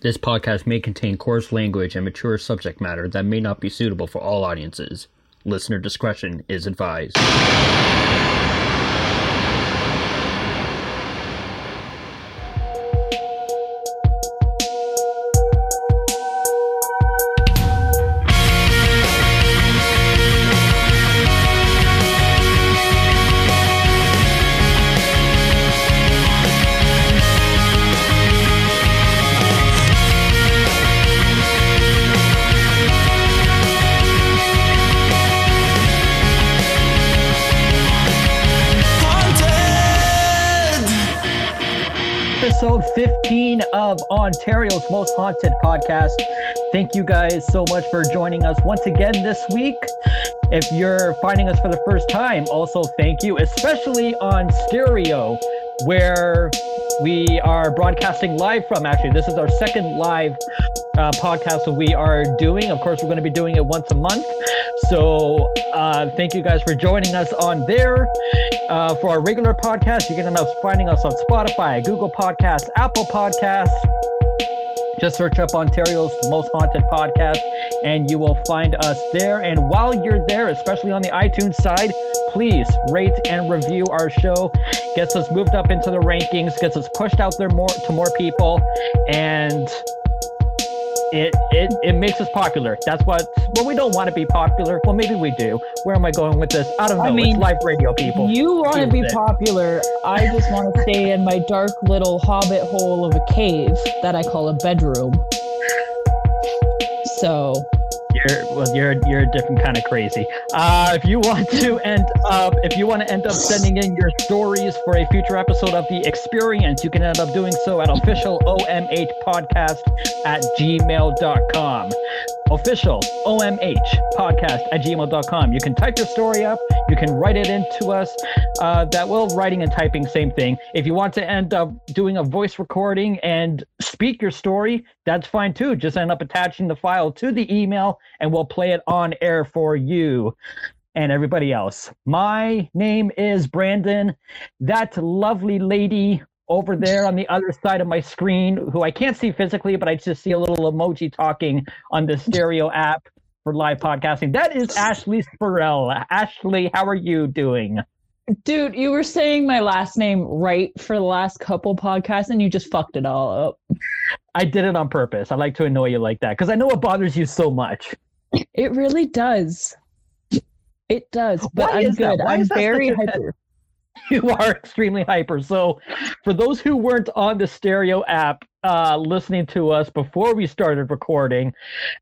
This podcast may contain coarse language and mature subject matter that may not be suitable for all audiences. Listener discretion is advised. Ontario's Most Haunted Podcast. Thank you guys so much for joining us once again this week. If you're finding us for the first time, also thank you, especially on stereo, where we are broadcasting live from. Actually, this is our second live uh, podcast that we are doing. Of course, we're going to be doing it once a month. So, uh, thank you guys for joining us on there. Uh, for our regular podcast, you can end up finding us on Spotify, Google Podcasts, Apple Podcasts. Just search up Ontario's Most Haunted Podcast and you will find us there. And while you're there, especially on the iTunes side, please rate and review our show. Gets us moved up into the rankings, gets us pushed out there more to more people, and it it it makes us popular. That's what well we don't want to be popular. Well maybe we do. Where am I going with this? I don't know. I mean, it's live radio people. You want to be it. popular. I just want to stay in my dark little hobbit hole of a cave that I call a bedroom. So, You're well, you're you're a different kind of crazy. Uh, if you want to end up, if you want to end up sending in your stories for a future episode of the experience, you can end up doing so at official OMH podcast at gmail.com. Official OMH podcast at gmail.com. You can type your story up. You can write it into us. Uh, that will writing and typing same thing. If you want to end up doing a voice recording and speak your story, that's fine too. Just end up attaching the file to the email and we'll play it on air for you and everybody else. My name is Brandon. That lovely lady over there on the other side of my screen, who I can't see physically, but I just see a little emoji talking on the stereo app for live podcasting. That is Ashley Spurrell. Ashley, how are you doing? dude, you were saying my last name right for the last couple podcasts and you just fucked it all up. I did it on purpose. I like to annoy you like that because I know it bothers you so much. It really does. It does, but Why I'm good. I'm very hyper. you are extremely hyper. So, for those who weren't on the stereo app uh, listening to us before we started recording,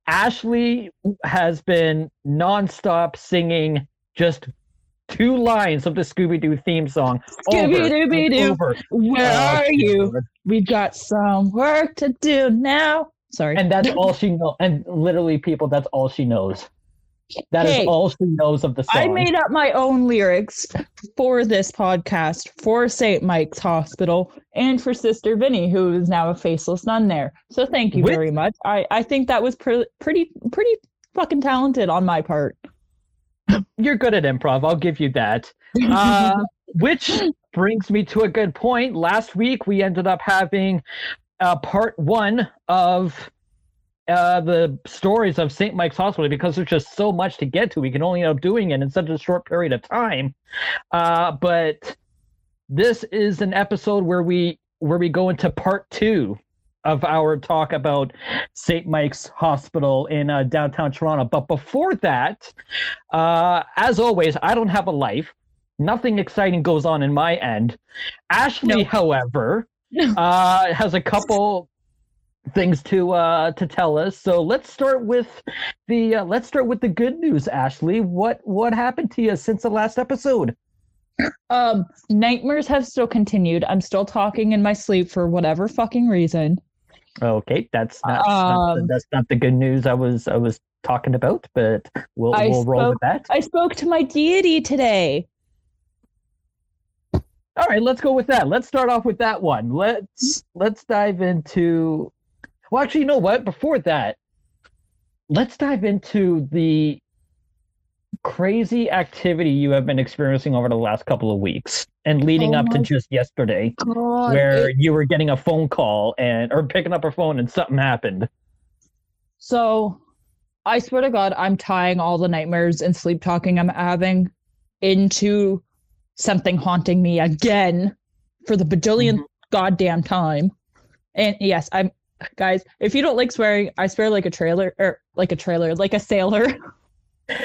Ashley has been nonstop singing just two lines of the Scooby Doo theme song. Scooby-Dooby-Doo. Where Oh, are you? We've got some work to do now. Sorry. And that's all she knows. And literally, people, that's all she knows. That is Hey, all she knows of the song. I made up my own lyrics for this podcast, for St. Mike's Hospital, and for Sister Vinny, who is now a faceless nun there. So thank you Which- very much. I, I think that was pre- pretty pretty fucking talented on my part. You're good at improv. I'll give you that. Uh, which brings me to a good point. Last week we ended up having uh, part one of uh, the stories of St. Mike's Hospital because there's just so much to get to. We can only end up doing it in such a short period of time. Uh, but this is an episode where we where we go into part two of our talk about St. Mike's Hospital in uh, downtown Toronto. But before that, uh, as always, I don't have a life. Nothing exciting goes on in my end. Ashley, No. however, uh, has a couple things to uh, to tell us. So let's start with the uh, let's start with the good news. Ashley, what what happened to you since the last episode? Um, nightmares have still continued. I'm still talking in my sleep for whatever fucking reason. Okay, that's not, not Um, that's not the good news I was I was talking about, but we'll I we'll roll with spoke- that. I spoke to my deity today. All right, let's go with that. Let's start off with that one. Let's let's dive into. Well, actually, you know what? Before that, let's dive into the crazy activity you have been experiencing over the last couple of weeks and leading Oh up to just yesterday, God, where you were getting a phone call and or picking up a phone and something happened. so I swear to God, I'm tying all the nightmares and sleep talking I'm having into something haunting me again for the bajillionth mm-hmm. goddamn time. And yes, I'm guys, if you don't like swearing, I swear like a trailer or like a trailer, like a sailor.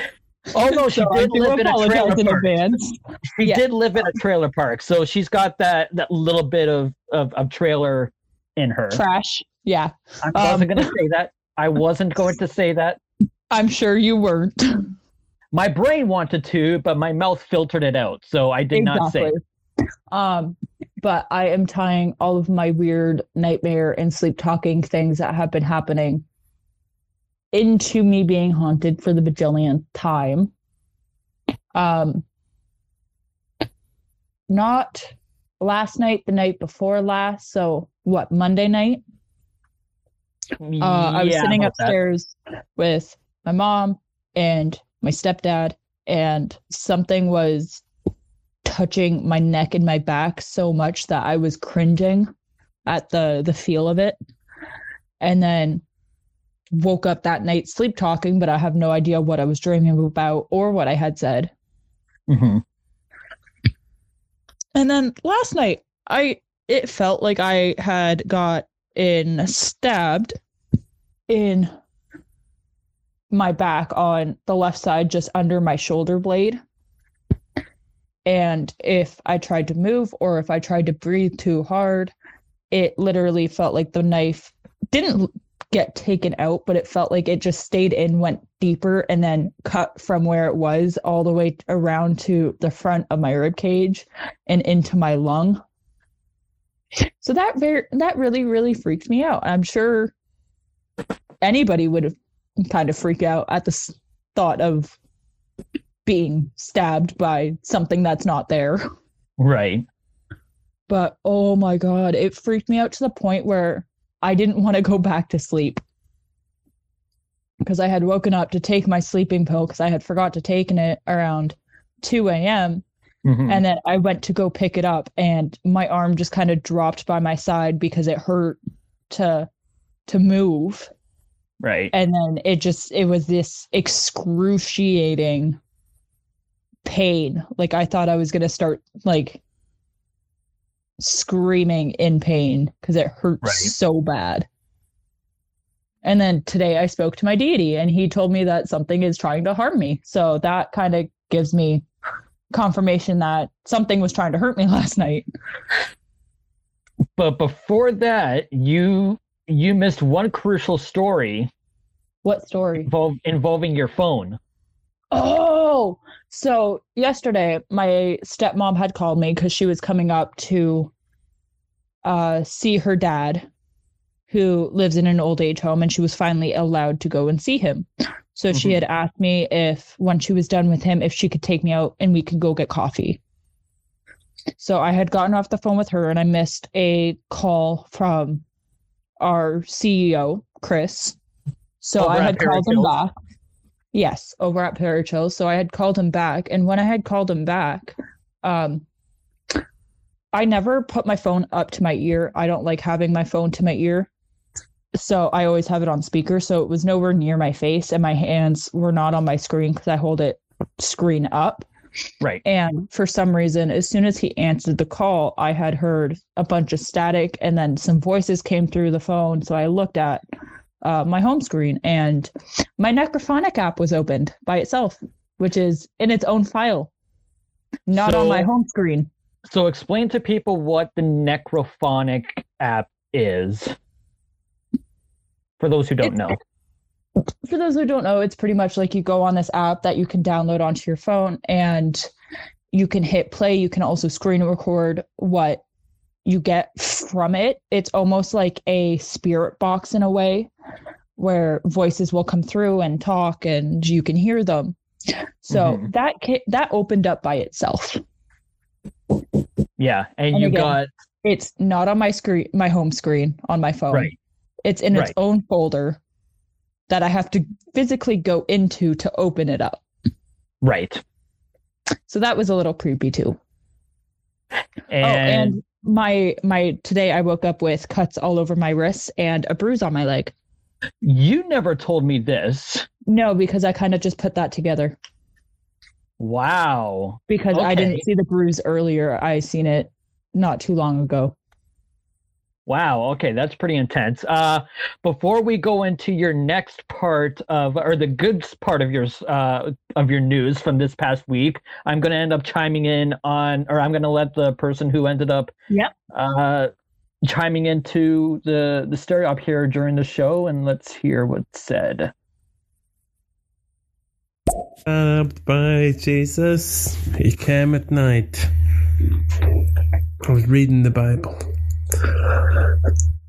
Oh no, she So did live in a trailer in park. advance. She Yeah. did live in a trailer park, so she's got that that little bit of of, of trailer in her. Trash. Yeah. I wasn't Um, going to say that. I wasn't going to say that. I'm sure you weren't. My brain wanted to, but my mouth filtered it out, so I did not say. Um, but I am tying all of my weird nightmare and sleep talking things that have been happening into me being haunted for the bajillionth time. Um, not last night, the night before last. So what? Monday night. Uh, I was sitting about that. upstairs with my mom and my stepdad, and something was touching my neck and my back so much that I was cringing at the the feel of it. And then woke up that night sleep talking, but I have no idea what I was dreaming about or what I had said. Mhm. And then last night, I it felt like I had got in stabbed in my back on the left side, just under my shoulder blade. And if I tried to move or if I tried to breathe too hard, it literally felt like the knife didn't get taken out, but it felt like it just stayed in, went deeper, and then cut from where it was all the way around to the front of my rib cage and into my lung. So that very that really really freaked me out. I'm sure anybody would have kind of freak out at the thought of being stabbed by something that's not there. Right. But oh my god, it freaked me out to the point where I didn't want to go back to sleep. Because I had woken up to take my sleeping pill because I had forgot to take it around 2 a.m. Mhm. And then I went to go pick it up and my arm just kind of dropped by my side because it hurt to to move. right. And then it just it was this excruciating pain. Like I thought I was gonna start like screaming in pain because it hurt Right. so bad. And then today I spoke to my deity and he told me that something is trying to harm me. So that kind of gives me confirmation that something was trying to hurt me last night. But before that, you you missed one crucial story What story? involve, involving your phone. Oh, so yesterday my stepmom had called me because she was coming up to uh, see her dad, who lives in an old age home, and she was finally allowed to go and see him. So she Mhm. had asked me if, when she was done with him, if she could take me out and we could go get coffee. So I had gotten off the phone with her and I missed a call from our CEO, Chris. So Over I had called him back. Yes, over at Parachills. So I had called him back. And when I had called him back, um, I never put my phone up to my ear. I don't like having my phone to my ear. So I always have it on speaker. So it was nowhere near my face and my hands were not on my screen because I hold it screen up. Right. And for some reason, as soon as he answered the call, I had heard a bunch of static and then some voices came through the phone. So I looked at uh, my home screen and my Necrophonic app was opened by itself, which is in its own file, not on my home screen. So explain to people what the Necrophonic app is. For those who don't It's- know. for those who don't know, it's pretty much like you go on this app that you can download onto your phone and you can hit play. You can also screen record what you get from it. It's almost like a spirit box in a way where voices will come through and talk and you can hear them. So Mhm. that ca- that opened up by itself. Yeah, and, And you again, got It's not on my screen, my home screen on my phone. right. It's in its Right. own folder that I have to physically go into to open it up. Right. So that was a little creepy too. And, oh, and my my today I woke up with cuts all over my wrists and a bruise on my leg. You never told me this. No, because I kind of just put that together Wow. because I didn't see the bruise earlier. I seen it not too long ago. Wow. Okay, that's pretty intense. Uh, before we go into your next part of, or the good part of yours, uh, of your news from this past week, I'm going to end up chiming in on, or I'm going to let the person who ended up, Yep. uh, chiming into the the stereo up here during the show, and let's hear what's said. Up by Jesus. He came at night. I was reading the Bible.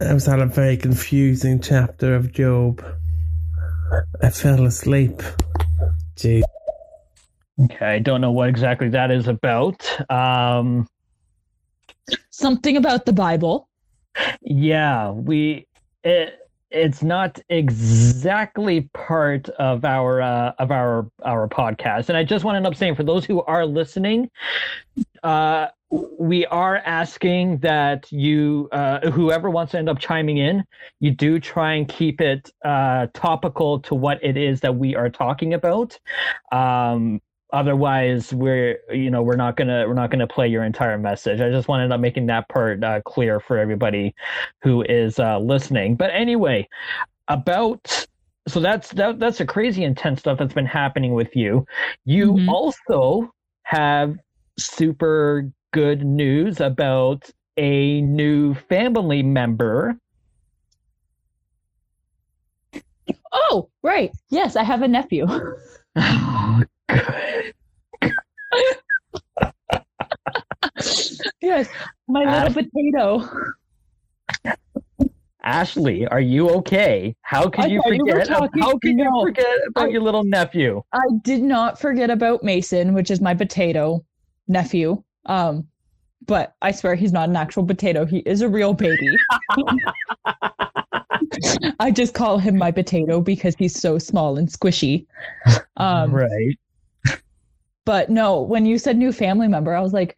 I was at a very confusing chapter of Job. I fell asleep. Gee, Okay, I don't know what exactly that is about. Um, Something about the Bible. Yeah, we it it's not exactly part of our uh, of our our podcast, and I just want to end up saying for those who are listening, uh, we are asking that you uh, whoever wants to end up chiming in, you do try and keep it uh, topical to what it is that we are talking about. Um, otherwise we're you know we're not gonna we're not gonna play your entire message i just wanted to making that part uh, clear for everybody who is uh, listening but anyway about so that's that, that's a crazy intense stuff that's been happening with you you Mhm. also have super good news about a new family member Oh, right. Yes, I have a nephew. oh, good yes, my Ah. little potato. Ashley, are you okay? How could I you thought you forget? talking- how can you forget about I- your little nephew? I did not forget about Mason, which is my potato nephew. Um, but I swear he's not an actual potato. He is a real baby. I just call him my potato because he's so small and squishy. Um, right. But no, when you said new family member, I was like,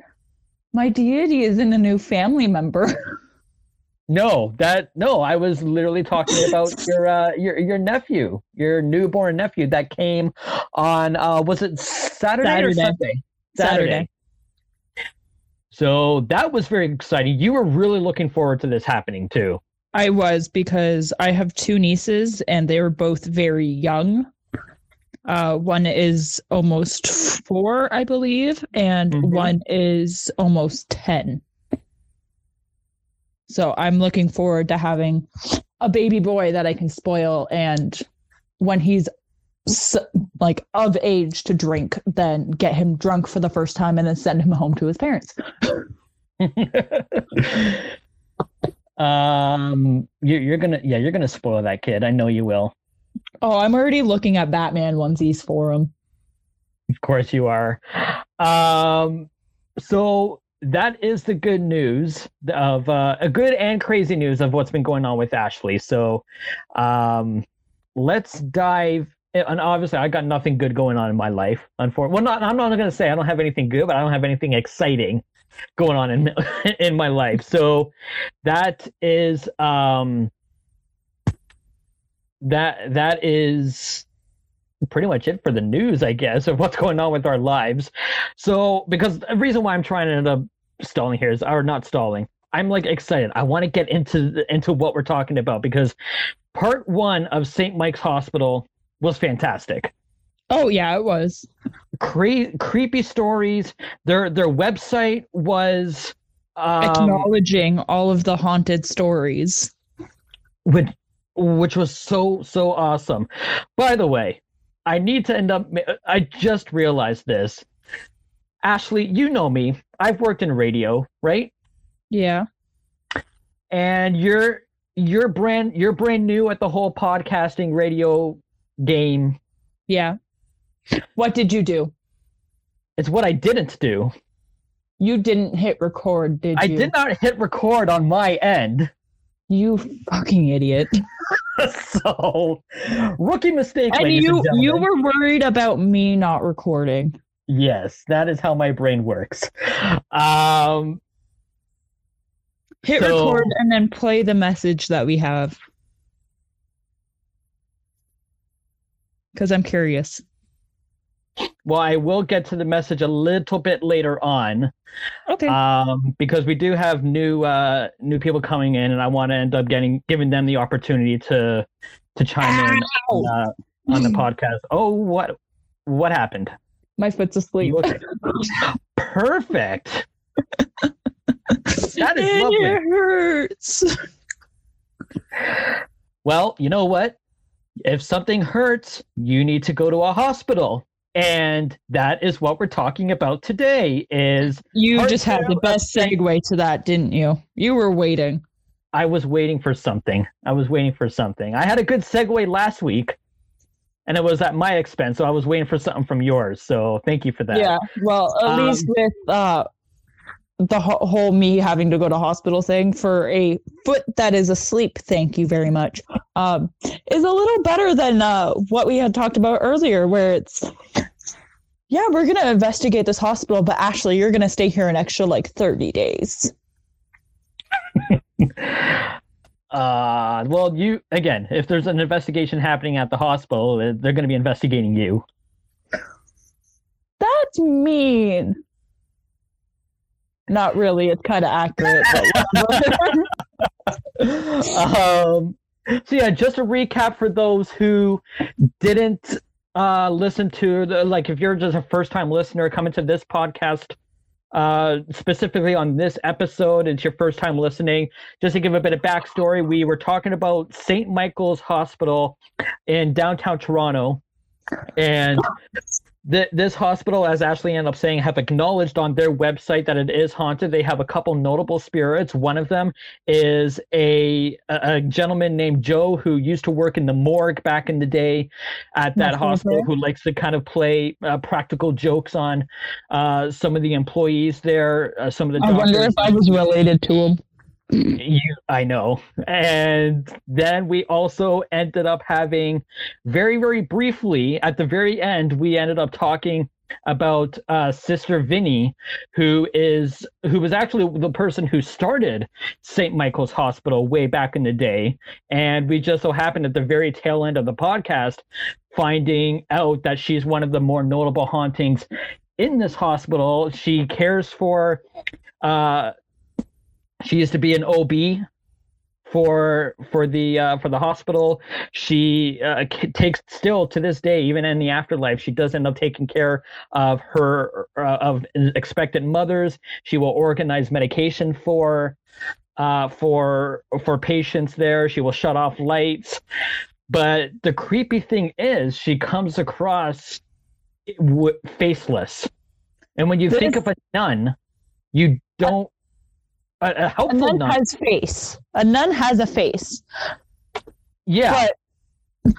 my deity isn't a new family member. No, that no. I was literally talking about your uh, your your nephew, your newborn nephew that came on. Uh, was it Saturday, or Saturday. Saturday. So that was very exciting. You were really looking forward to this happening too. I was because I have two nieces and they were both very young. Uh, one is almost four, I believe, and Mhm. one is almost 10. So I'm looking forward to having a baby boy that I can spoil. And when he's s- like of age to drink, then get him drunk for the first time and then send him home to his parents. um, you, you're gonna yeah, you're gonna spoil that kid. I know you will. Oh, I'm already looking at Batman onesies for him. Of course you are. Um, so that is the good news of uh, a good and crazy news of what's been going on with Ashley. So, um, let's dive. And obviously, I got nothing good going on in my life. Unfortunately, well, not I'm not going to say I don't have anything good, but I don't have anything exciting going on in in my life. So that is um that that is pretty much it for the news, I guess, of what's going on with our lives. So, because the reason why I'm trying to end up stalling here is, or not stalling, I'm like excited. I want to get into into what we're talking about because part one of St. Mike's Hospital was fantastic. Oh, yeah, it was. Cre- creepy stories. Their their website was um, acknowledging all of the haunted stories. which which was so so awesome. By the way, I need to end up. I just realized this. Ashley, you know me. I've worked in radio, right? Yeah. And you're you're brand you're brand new at the whole podcasting radio game. Yeah. What did you do? It's what I didn't do. You didn't hit record, did I you? I did not hit record on my end. You fucking idiot. so rookie mistake. And you and you were worried about me not recording. Yes, that is how my brain works. Um, Hit So- record and then play the message that we have. Because I'm curious. Well, I will get to the message a little bit later on, Okay. um, because we do have new uh, new people coming in, and I want to end up getting giving them the opportunity to to chime in on, uh, on the podcast. Oh, what what happened? My foot's asleep. Perfect. That is And lovely. It hurts. Well, you know what? If something hurts, you need to go to a hospital. And that is what we're talking about today is You just had the best segue to that, didn't you? You were waiting. I was waiting for something. I was waiting for something. I had a good segue last week and it was at my expense, so I was waiting for something from yours. So thank you for that. Yeah. Well, at Um, least with uh the ho- whole me having to go to hospital thing for a foot that is asleep, thank you very much. Um is a little better than uh what we had talked about earlier where it's yeah, we're going to investigate this hospital, but Ashley, you're going to stay here an extra like 30 days. Uh, well, you again, if there's an investigation happening at the hospital, they're going to be investigating you. That's mean. Not really. It's kind of accurate. Um, so yeah, just a recap for those who didn't uh, listen to the like, if you're just a first time listener coming to this podcast, uh, specifically on this episode, it's your first time listening. Just to give a bit of backstory, we were talking about St. Michael's Hospital in downtown Toronto, and. Th- this hospital, as Ashley ended up saying, have acknowledged on their website that it is haunted. They have a couple notable spirits. One of them is a a a gentleman named Joe who used to work in the morgue back in the day at that Nothing hospital, who likes to kind of play uh, practical jokes on uh, some of the employees there, uh, some of the I doctors. wonder if I was related to him. You, I know. And then we also ended up having very, very briefly at the very end, we ended up talking about uh, Sister Vinny, who is who was actually the person who started St. Michael's Hospital way back in the day. And we just so happened at the very tail end of the podcast finding out that she's one of the more notable hauntings in this hospital. She cares for uh she used to be an OB for for the uh, for the hospital. She uh, takes still to this day, even in the afterlife, she does end up taking care of her uh, of expectant mothers. She will organize medication for uh, for for patients there. She will shut off lights. But the creepy thing is, she comes across w- faceless, and when you This- think of a nun, you don't. A, a A nun nun, has face. A nun has a face. yeah. But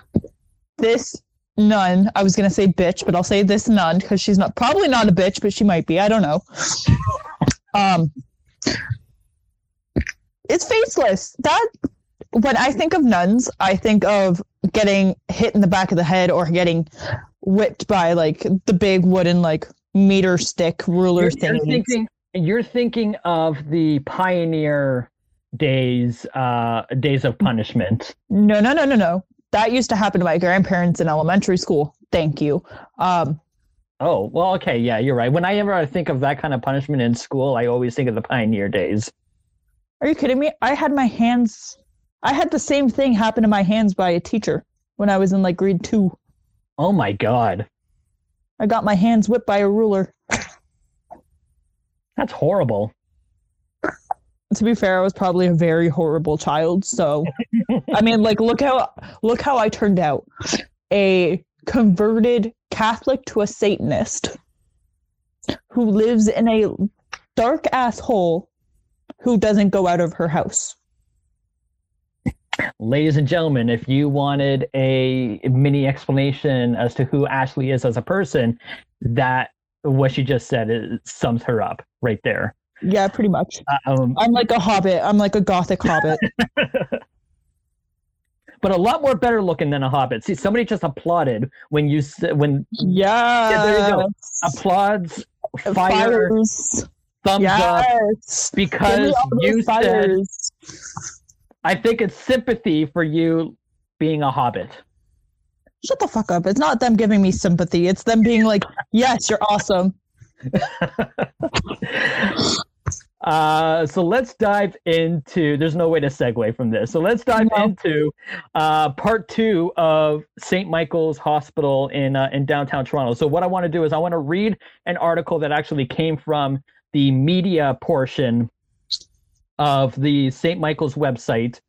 this nun, I was gonna say bitch, but I'll say this nun because she's not probably not a bitch, but she might be. I don't know. Um, it's faceless. That when I think of nuns, I think of getting hit in the back of the head or getting whipped by like the big wooden like meter stick ruler thing. you're thinking you're thinking of the pioneer days uh days of punishment No, no, no, no, no. That used to happen to my grandparents in elementary school. Thank you. Um, oh well okay yeah you're right whenever i ever think of that kind of punishment in school i always think of the pioneer days Are you kidding me? I had my hands. I had the same thing happen to my hands by a teacher when I was in like grade two. oh my god I got my hands whipped by a ruler. that's horrible To be fair, I was probably a very horrible child. So, I mean, like, look how look how I turned out. A converted Catholic to a Satanist who lives in a dark asshole who doesn't go out of her house. ladies and gentlemen if you wanted a mini explanation as to who ashley is as a person that what she just said it sums her up right there Yeah, pretty much. Uh, um, I'm like a hobbit. I'm like a gothic hobbit. but a lot more better looking than a hobbit. See, somebody just applauded when you s- when Yeah. Yeah, there you go. applauds fire Fires. thumbs up Yes. Me because you said. I think it's sympathy for you being a hobbit. Shut the fuck up. It's not them giving me sympathy. It's them being like, yes, you're awesome. Uh, so let's dive into. There's no way to segue from this. So let's dive No. into uh, part two of St. Michael's Hospital in uh, in downtown Toronto. So what I want to do is I want to read an article that actually came from the media portion of the St. Michael's website,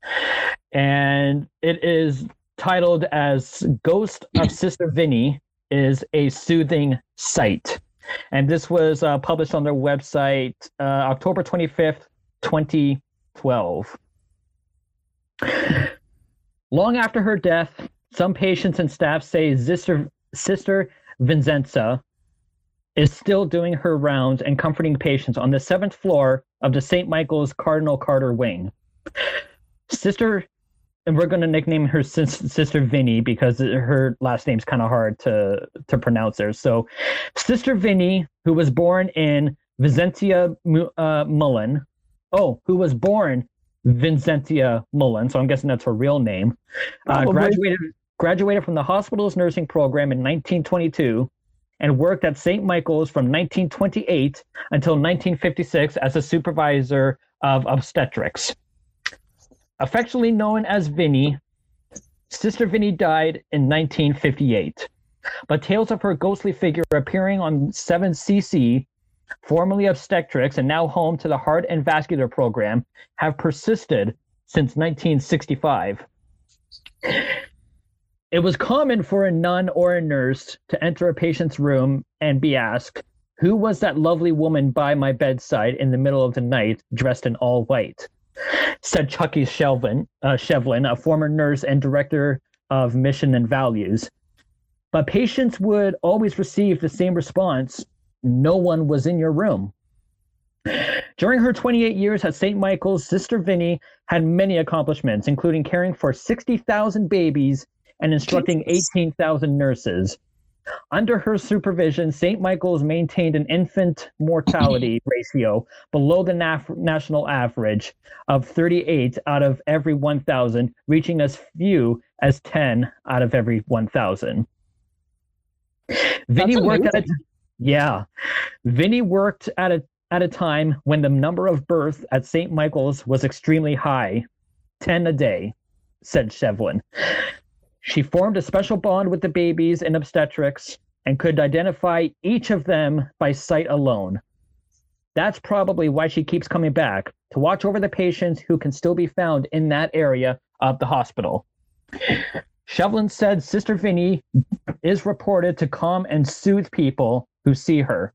and it is titled as "Ghost of Sister Vinny is a soothing sight." And this was uh, published on their website uh, October 25th, 2012. Long after her death, some patients and staff say Sister, Sister Vincenza is still doing her rounds and comforting patients on the seventh floor of the St. Michael's Cardinal Carter wing. Sister and we're going to nickname her sis- sister Vinny because her last name's kind of hard to to pronounce there. So, Sister Vinny, who was born in Vicentia Mu- uh, Mullen, oh, who was born Vincentia Mullen, so I'm guessing that's her real name. Uh, graduated graduated from the hospital's nursing program in 1922 and worked at St. Michael's from 1928 until 1956 as a supervisor of obstetrics. Affectionately known as Vinny, Sister Vinny died in 1958. But tales of her ghostly figure appearing on 7CC, formerly obstetrics and now home to the Heart and Vascular Program, have persisted since 1965. It was common for a nun or a nurse to enter a patient's room and be asked, Who was that lovely woman by my bedside in the middle of the night, dressed in all white? Said Chucky Shelvin, uh, Shevlin, a former nurse and director of Mission and Values. But patients would always receive the same response no one was in your room. During her 28 years at St. Michael's, Sister Vinny had many accomplishments, including caring for 60,000 babies and instructing 18,000 nurses. Under her supervision, St. Michael's maintained an infant mortality ratio below the naf- national average of 38 out of every 1,000, reaching as few as 10 out of every 1,000. Vinny worked at a yeah. Vinny worked at a at a time when the number of births at St. Michael's was extremely high, 10 a day, said Shevlin. She formed a special bond with the babies in obstetrics and could identify each of them by sight alone. That's probably why she keeps coming back to watch over the patients who can still be found in that area of the hospital. Shevlin said Sister Vinny is reported to calm and soothe people who see her.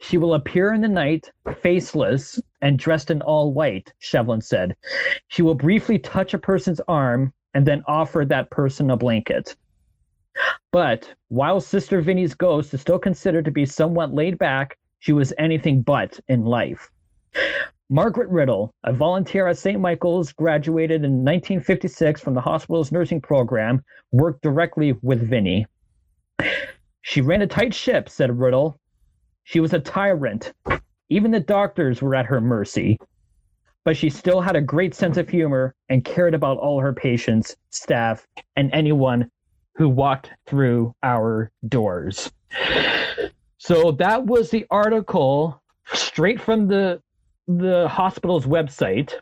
She will appear in the night, faceless and dressed in all white, Shevlin said. She will briefly touch a person's arm and then offer that person a blanket. But while Sister Vinny's ghost is still considered to be somewhat laid back, she was anything but in life. Margaret Riddle, a volunteer at St. Michael's, graduated in 1956 from the hospital's nursing program, worked directly with Vinny. She ran a tight ship, said Riddle. She was a tyrant. Even the doctors were at her mercy. But she still had a great sense of humor and cared about all her patients, staff, and anyone who walked through our doors. So that was the article straight from the the hospital's website.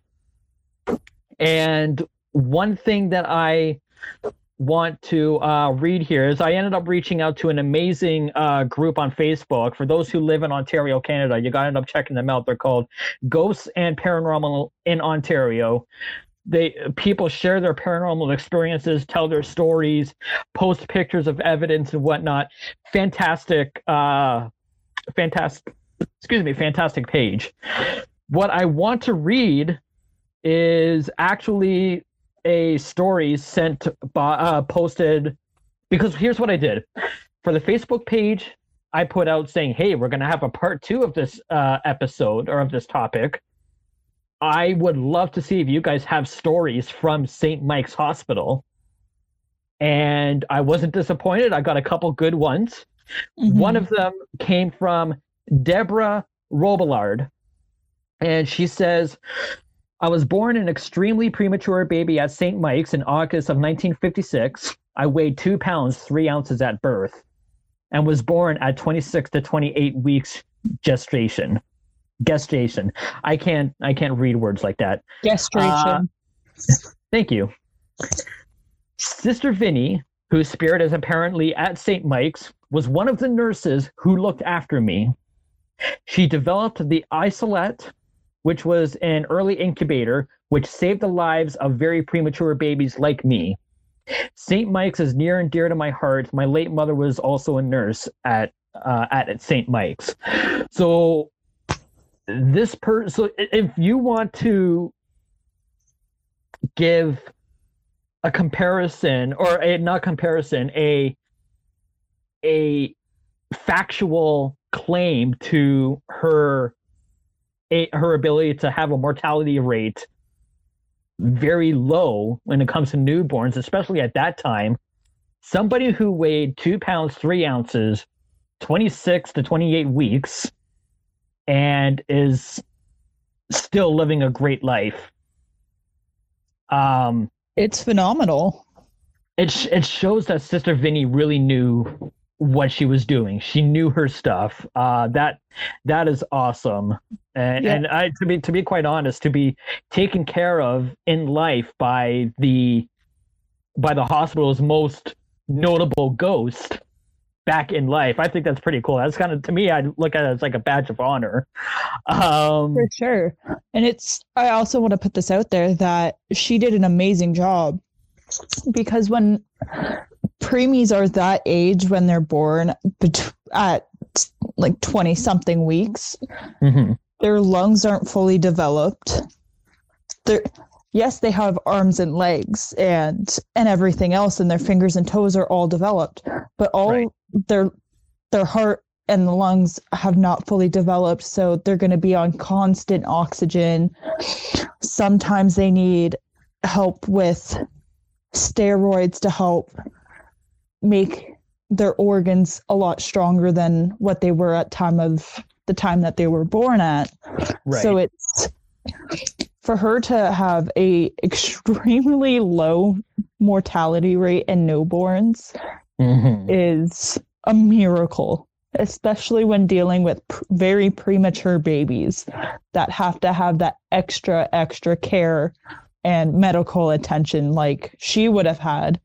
And one thing that I want to uh, read here is I ended up reaching out to an amazing uh, group on Facebook. For those who live in Ontario, Canada, you got to end up checking them out. They're called Ghosts and Paranormal in Ontario. They people share their paranormal experiences, tell their stories, post pictures of evidence and whatnot. Fantastic, uh, fantastic. Excuse me, fantastic page. What I want to read is actually a story sent by uh, posted because here's what I did for the Facebook page. I put out saying, "Hey, we're going to have a part two of this uh, episode or of this topic." I would love to see if you guys have stories from St. Mike's Hospital. And I wasn't disappointed. I got a couple good ones. Mm-hmm. One of them came from Deborah Robillard. And she says, I was born an extremely premature baby at St. Mike's in August of 1956. I weighed two pounds, three ounces at birth, and was born at 26 to 28 weeks gestation. Gestation. I can't. I can't read words like that. Gestation. Uh, thank you. Sister Vinny, whose spirit is apparently at St. Mike's, was one of the nurses who looked after me. She developed the isolette, which was an early incubator, which saved the lives of very premature babies like me. St. Mike's is near and dear to my heart. My late mother was also a nurse at uh, at St. Mike's. So this person, so if you want to give a comparison or a not comparison a a factual claim to her a, her ability to have a mortality rate very low when it comes to newborns especially at that time somebody who weighed two pounds three ounces 26 to 28 weeks and is still living a great life um it's phenomenal. it sh- it shows that Sister Vinny really knew what she was doing. She knew her stuff. Uh, that that is awesome. And Yeah. and I to be to be quite honest, to be taken care of in life by the by the hospital's most notable ghost back in life. I think that's pretty cool. That's kind of to me. I look at it as like a badge of honor. Um, For sure. And it's, I also want to put this out there that she did an amazing job because when preemies are that age when they're born bet- at like 20 something weeks, mhm. their lungs aren't fully developed. They're, yes, they have arms and legs and and everything else, and their fingers and toes are all developed, but all Right. their their heart and the lungs have not fully developed, so they're going to be on constant oxygen. Sometimes they need help with steroids to help make their organs a lot stronger than what they were at time of the time that they were born at. right. So it's for her to have a extremely low mortality rate in newborns Mhm. is a miracle, especially when dealing with pr- very premature babies that have to have that extra extra care and medical attention like she would have had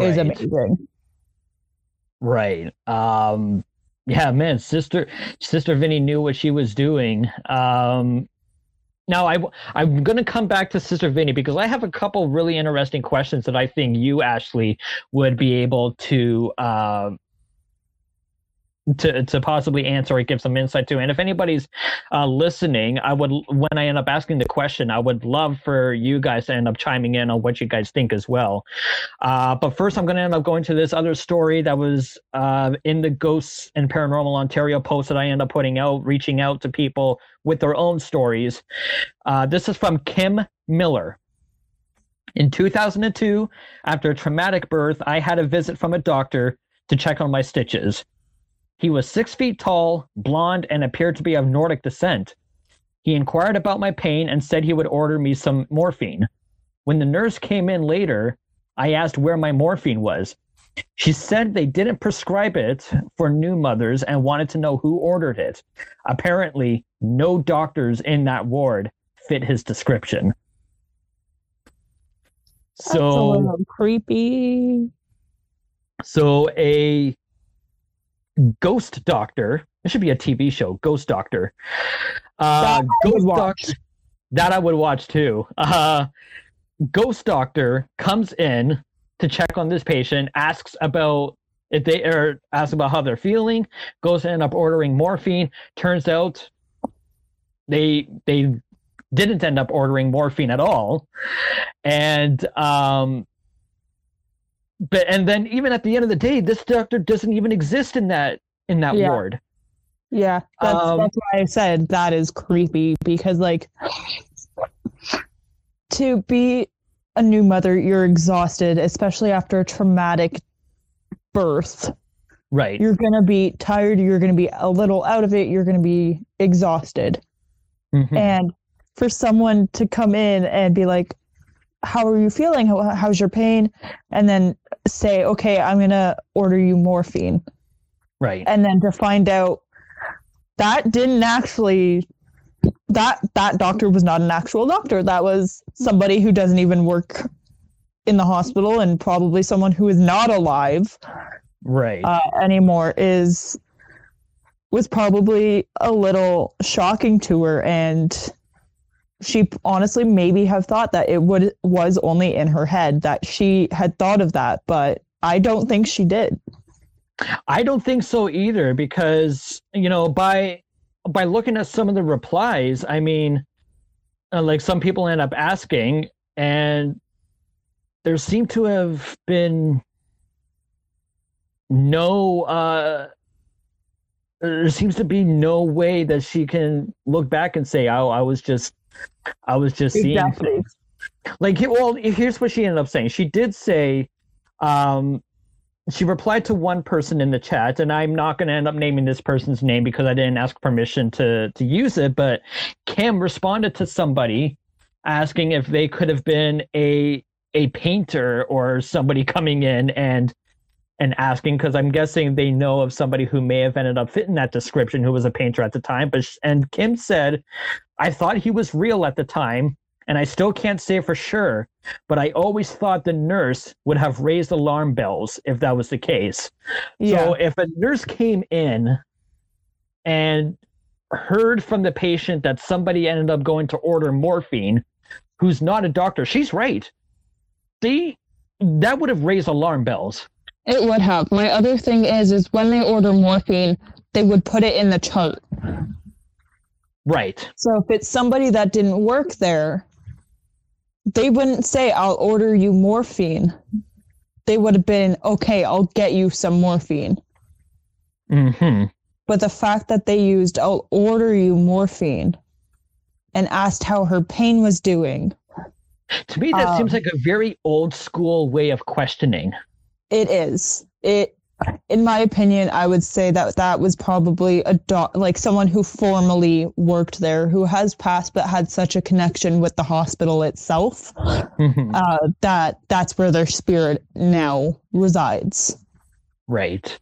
is Right. amazing. Right. Um yeah, man, sister sister Vinny knew what she was doing. Um now I I'm going to come back to sister Vinny because I have a couple really interesting questions that I think you Ashley would be able to um to, to possibly answer or give some insight to. And if anybody's uh, listening, I would, when I end up asking the question, I would love for you guys to end up chiming in on what you guys think as well. Uh, but first, I'm going to end up going to this other story that was uh, in the Ghosts and Paranormal Ontario post that I end up putting out, reaching out to people with their own stories. Uh, this is from Kim Miller. In 2002, after a traumatic birth, I had a visit from a doctor to check on my stitches. He was six feet tall, blond, and appeared to be of Nordic descent. He inquired about my pain and said he would order me some morphine. When the nurse came in later, I asked where my morphine was. She said they didn't prescribe it for new mothers and wanted to know who ordered it. Apparently, no doctors in that ward fit his description. That's So, creepy. so a ghost doctor. It should be a TV show, Ghost Doctor. Uh, That I would ghost watch. doctor. That I would watch too. Uh, ghost doctor comes in to check on this patient, asks about if they are asks about how they're feeling, goes to end up ordering morphine. Turns out they they didn't end up ordering morphine at all, and um, but and then even at the end of the day, this doctor doesn't even exist in that in that Yeah. ward. Yeah, that's Um, that's why I said that is creepy because like to be a new mother, you're exhausted, especially after a traumatic birth. Right. You're going to be tired. You're going to be a little out of it. You're going to be exhausted. Mhm. And for someone to come in and be like, How are you feeling? How, how's your pain? And then say, Okay, I'm going to order you morphine. Right. And then to find out that didn't actually. That that doctor was not an actual doctor. That was somebody who doesn't even work in the hospital and probably someone who is not alive Right. uh, anymore is was probably a little shocking to her and she honestly maybe have thought that it would was only in her head that she had thought of that but i don't think she did I don't think so either because you know by by looking at some of the replies, I mean, uh, like some people end up asking, and there seem to have been no. uh there seems to be no way that she can look back and say, "Oh, I was just, I was just seeing Exactly. things." Like, well, here's what she ended up saying. She did say, um, she replied to one person in the chat and i'm not going to end up naming this person's name because i didn't ask permission to to use it but kim responded to somebody asking if they could have been a a painter or somebody coming in and and asking because i'm guessing they know of somebody who may have ended up fitting that description who was a painter at the time but sh- and kim said i thought he was real at the time and i still can't say for sure but I always thought the nurse would have raised alarm bells if that was the case. yeah So if a nurse came in and heard from the patient that somebody ended up going to order morphine, who's not a doctor, she's right. They that would have raised alarm bells. It would have my other thing is is when they order morphine they would put it in the chart Right. so if it's somebody that didn't work there they wouldn't say i'll order you morphine. They would have been okay i'll get you some morphine. Hmm But the fact that they used, I'll order you morphine and asked how her pain was doing, To me, that seems Um, like a very old school way of questioning. It is. It, in my opinion, I would say that that was probably a doc, like someone who formerly worked there, who has passed but had such a connection with the hospital itself, uh, that that's where their spirit now resides. Right.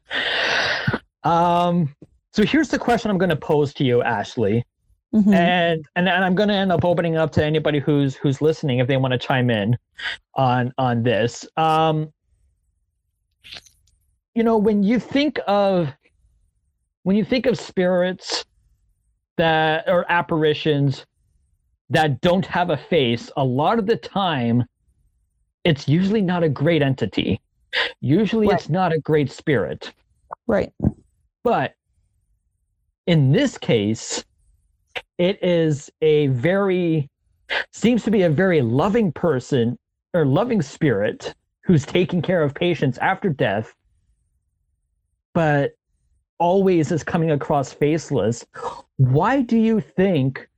Um, so here's the question I'm going to pose to you, Ashley, Mhm. and and and I'm going to end up opening it up to anybody who's who's listening if they want to chime in on on this. Um, you know, when you think of when you think of spirits that or apparitions that don't have a face, a lot of the time, it's usually not a great entity. Usually, Right. it's not a great spirit. Right. But in this case, it is a very, seems to be a very loving person or loving spirit who's taking care of patients after death, but always is coming across faceless. Why do you think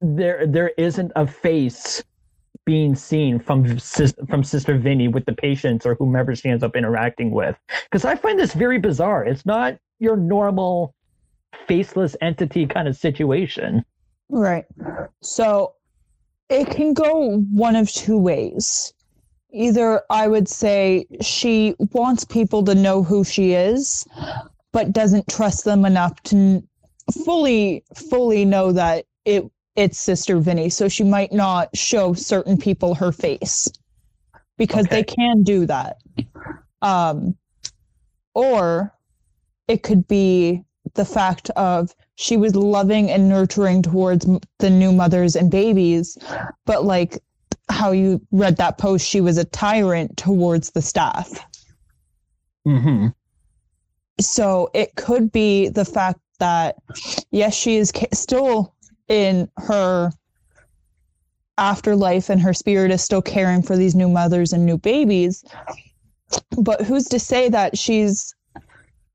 there there isn't a face being seen from from Sister Vinny with the patients or whomever she ends up interacting with? because I find this very bizarre. It's not your normal faceless entity kind of situation. Right. So it can go one of two ways. Either I would say she wants people to know who she is, but doesn't trust them enough to fully fully know that it it's Sister Vinny. So she might not show certain people her face because they can do that. Um, or it could be the fact of she was loving and nurturing towards the new mothers and babies, but like how you read that post, she was a tyrant towards the staff. Mm-hmm. So it could be the fact that, yes, she is ca- still in her afterlife and her spirit is still caring for these new mothers and new babies. But who's to say that she's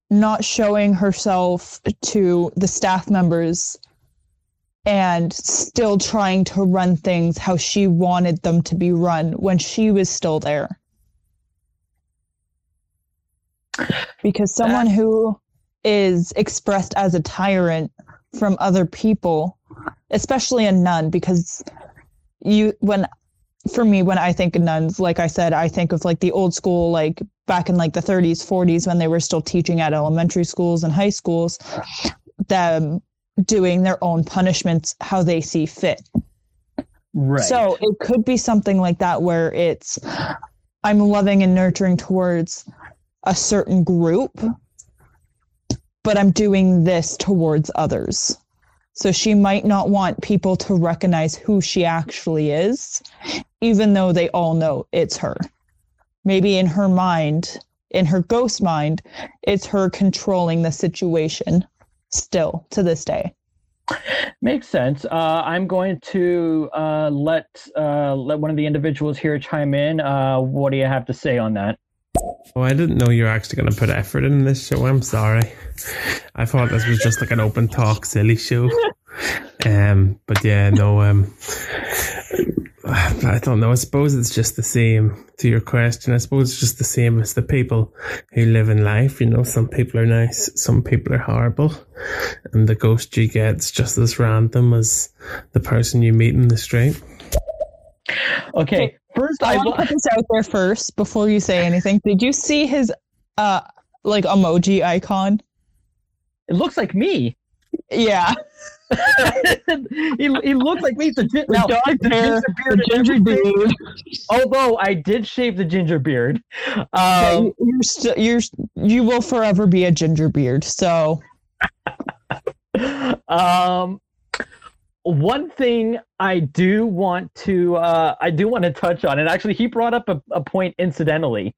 not showing herself to the staff members and still trying to run things how she wanted them to be run when she was still there. Because someone who is expressed as a tyrant from other people, especially a nun, because you, when, for me, when I think of nuns, like I said, I think of like the old school, like back in like the 30s, 40s, when they were still teaching at elementary schools and high schools, them doing their own punishments how they see fit. Right. So it could be something like that where it's I'm loving and nurturing towards a certain group, but I'm doing this towards others. So she might not want people to recognize who she actually is, even though they all know it's her. Maybe in her mind, in her ghost mind, it's her controlling the situation still to this day. Makes sense. Uh, I'm going to uh, let uh, let one of the individuals here chime in. Uh, what do you have to say on that? Oh, I didn't know you were actually going to put effort in this show. I'm sorry. I thought this was just like an open talk, silly show. Um, but yeah, no. Um, I don't know. I suppose it's just the same to your question. I suppose it's just the same as the people who live in life. You know, some people are nice, some people are horrible, and the ghost you get is just as random as the person you meet in the street. Okay, first I I want to put this out there first before you say anything. Did you see his uh like emoji icon? it looks like me. Yeah. he, he looks like me. The, gi- now, dark the hair, ginger beard the ginger beard. Although I did shave the ginger beard. Yeah, Um, you- you're still you're you will forever be a ginger beard. So um one thing I do want to uh, I do want to touch on, and actually he brought up a, a point incidentally.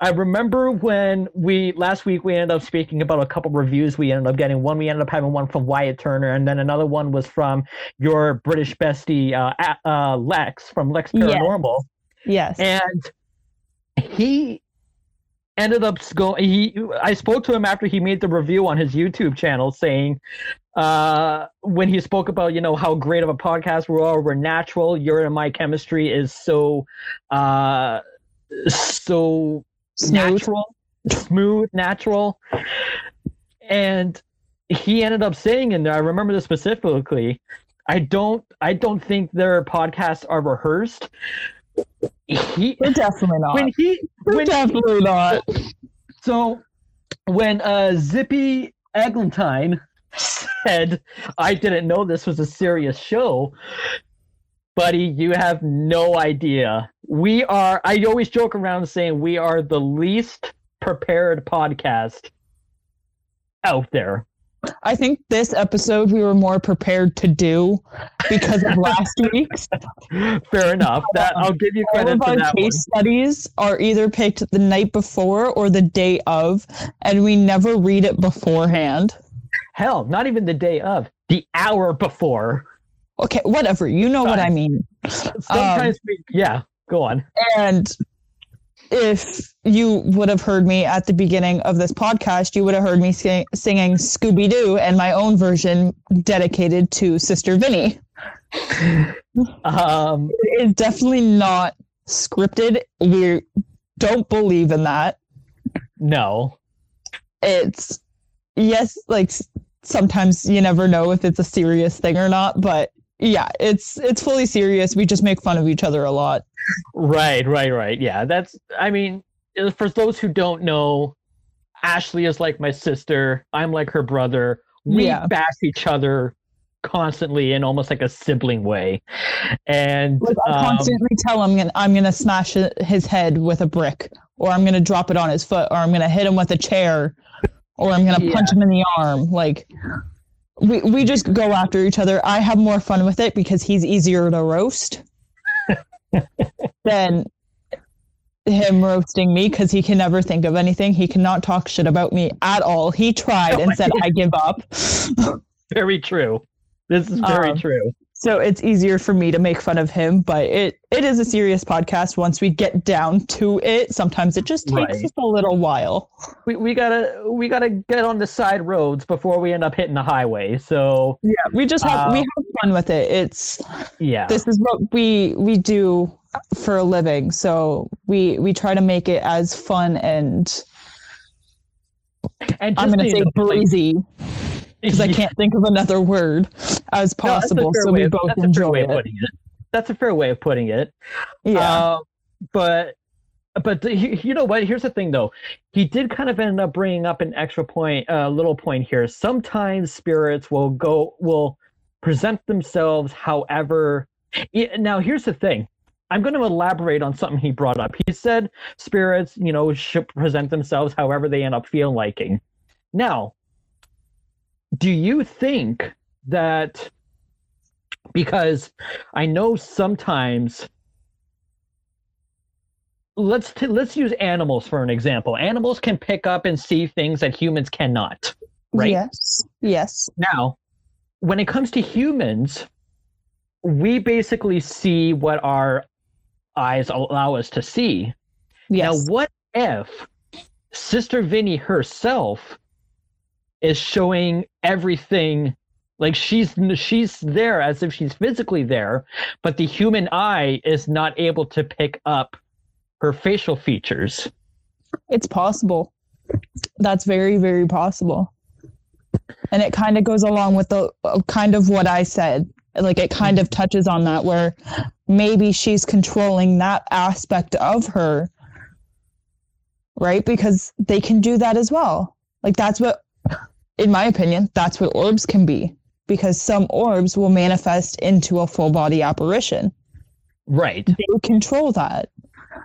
I remember when we last week we ended up speaking about a couple reviews we ended up getting. One we ended up having one from Wyatt Turner, and then another one was from your British bestie uh, uh, Lex from Lex Paranormal. Yes. Paranormal, yes. and he ended up going. He I spoke to him after he made the review on his YouTube channel, saying uh when he spoke about you know how great of a podcast we are we're natural your and my chemistry is so uh so Smooth. natural smooth natural and he ended up saying in there i remember this specifically i don't i don't think their podcasts are rehearsed he We're definitely not. when he when definitely not. so when uh, Zippy Eglantine said, "I didn't know this was a serious show," buddy, you have no idea. We are. I always joke around saying we are the least prepared podcast out there. I think this episode we were more prepared to do because of last week's. Fair enough. That I'll give you credit All of our that one. case studies are either picked the night before or the day of, and we never read it beforehand. Hell, not even the day of, the hour before. Okay, whatever. You know what I mean. Sometimes um, we, yeah. Go on. And if you would have heard me at the beginning of this podcast, you would have heard me sing, singing Scooby Doo and my own version dedicated to Sister Vinny. Um, It's definitely not scripted. We don't believe in that. no. It's, yes, like sometimes you never know if it's a serious thing or not, but yeah, it's it's fully serious. We just make fun of each other a lot. Right, right, right. Yeah, that's. I mean, uh, for those who don't know, Ashley is like my sister. I'm like her brother. We Yeah. bash each other constantly in almost like a sibling way, and Like I um, constantly tell him I'm gonna smash his head with a brick, or I'm gonna drop it on his foot, or I'm gonna hit him with a chair, or I'm gonna Yeah. punch him in the arm. Like we we just go after each other. I have more fun with it because he's easier to roast than him roasting me because he can never think of anything. He cannot talk shit about me at all. He tried and said I give up. very true. This is very Um, true. So it's easier for me to make fun of him but it it is a serious podcast. Once we get down to it sometimes it just takes Right. us a little while. We, we gotta we gotta get on the side roads before we end up hitting the highway. So yeah we just have we Uh, have fun with it. It's yeah, this is what we we do for a living. So we we try to make it as fun and and i'm to say you know, like- breezy because i can't think of another word as No, possible fair so we both that's a fair enjoy it putting it. That's a fair way of putting it. yeah Uh, but but the, you know what? Here's the thing, though. He did kind of end up bringing up an extra point, a uh, little point here. Sometimes spirits will go will present themselves, however. Now, here's the thing. I'm going to elaborate on something he brought up. He said spirits, you know, should present themselves however they end up feeling liking. Now, do you think that because I know sometimes let's t- let's use animals for an example. Animals can pick up and see things that humans cannot. Right. yes yes Now, when it comes to humans, we basically see what our eyes allow us to see. yes Now, what if Sister Vinny herself is showing everything like she's she's there as if she's physically there, but the human eye is not able to pick up her facial features. It's possible. That's very, very possible. And it kind of goes along with the uh, kind of what I said. Like it kind of touches on that where maybe she's controlling that aspect of her. Right? Because they can do that as well. Like that's what, in my opinion, that's what orbs can be. Because some orbs will manifest into a full body apparition. Right. They control that.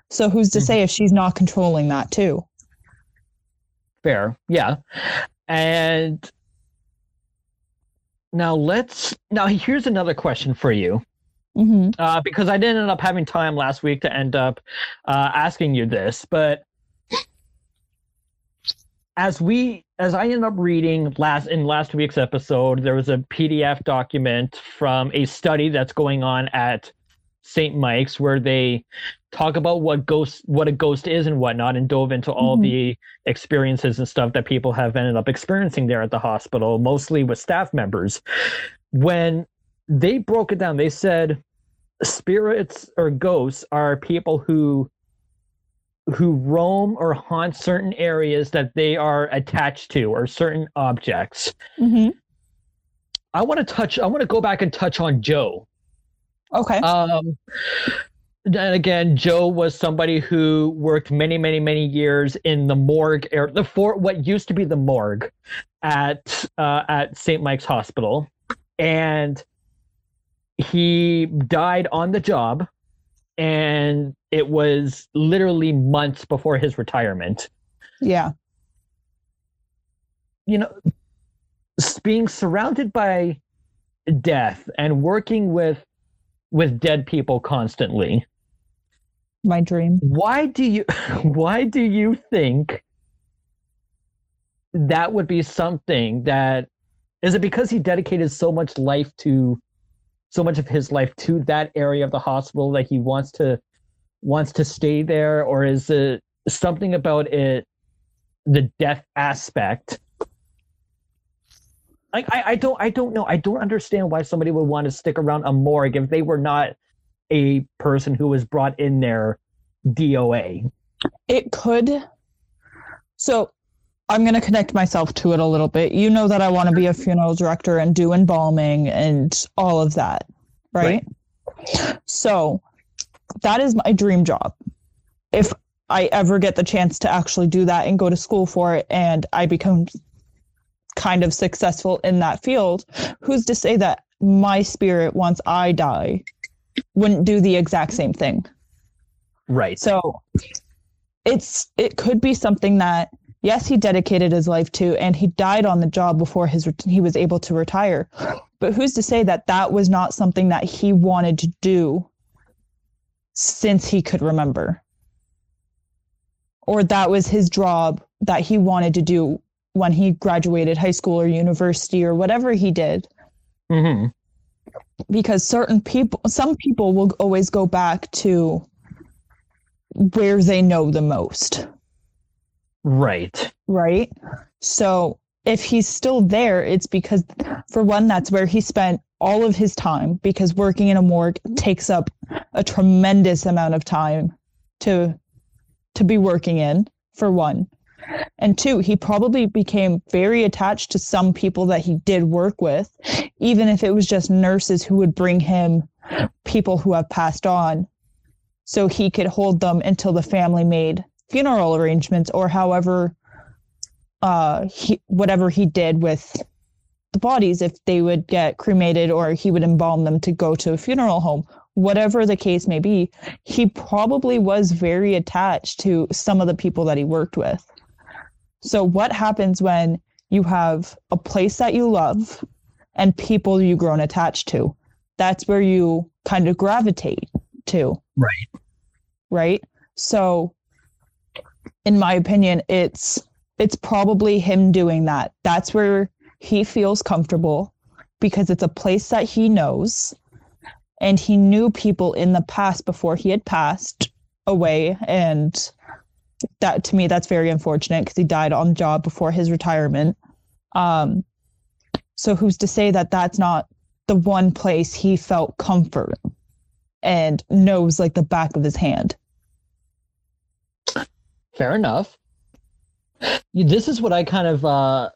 So who's to say if she's not controlling that too? Fair. Yeah. And now let's now here's another question for you. hmm uh, because I didn't end up having time last week to end up uh, asking you this, but as we as I ended up reading last in last week's episode, there was a PDF document from a study that's going on at St. Mike's where they talk about what ghost what a ghost is and whatnot and dove into all Mhm. the experiences and stuff that people have ended up experiencing there at the hospital, mostly with staff members. When they broke it down, they said spirits or ghosts are people who who roam or haunt certain areas that they are attached to or certain objects. hmm I want to touch I want to go back and touch on Joe. Okay. Um and again, Joe was somebody who worked many, many, many years in the morgue area, the for what used to be the morgue at uh, at St. Mike's Hospital, and he died on the job, and it was literally months before his retirement. yeah. You know, being surrounded by death and working with with dead people constantly My dream. why do you why do you think that would be something that is it because he dedicated so much life to so much of his life to that area of the hospital that he wants to wants to stay there or is it something about it the death aspect like I, I don't I don't know I don't understand why somebody would want to stick around a morgue if they were not a person who was brought in there DOA. It could. So I'm going to connect myself to it a little bit. You know that I want to be a funeral director and do embalming and all of that, right? So that is my dream job. If I ever get the chance to actually do that and go to school for it and I become kind of successful in that field, who's to say that my spirit, once I die, wouldn't do the exact same thing? Right. So it's it could be something that yes, he dedicated his life to, and he died on the job before his he was able to retire. But who's to say that that was not something that he wanted to do since he could remember, or that was his job that he wanted to do when he graduated high school or university or whatever he did. hmm because certain people some people will always go back to where they know the most Right. right so if he's still there it's because for one that's where he spent all of his time because working in a morgue takes up a tremendous amount of time to to be working in for one. And two he probably became very attached to some people that he did work with even if it was just nurses who would bring him people who have passed on so he could hold them until the family made funeral arrangements or however uh he whatever he did with the bodies if they would get cremated or he would embalm them to go to a funeral home. Whatever the case may be he probably was very attached to some of the people that he worked with. So what happens when you have a place that you love and people you've grown attached to? That's where you kind of gravitate to. Right. right? So in my opinion it's it's probably him doing that. That's where he feels comfortable because it's a place that he knows. And he knew people in the past before he had passed away. And that to me that's very unfortunate because he died on the job before his retirement. Um so who's to say that that's not the one place he felt comfort and knows like the back of his hand? Fair enough. This is what I kind of uh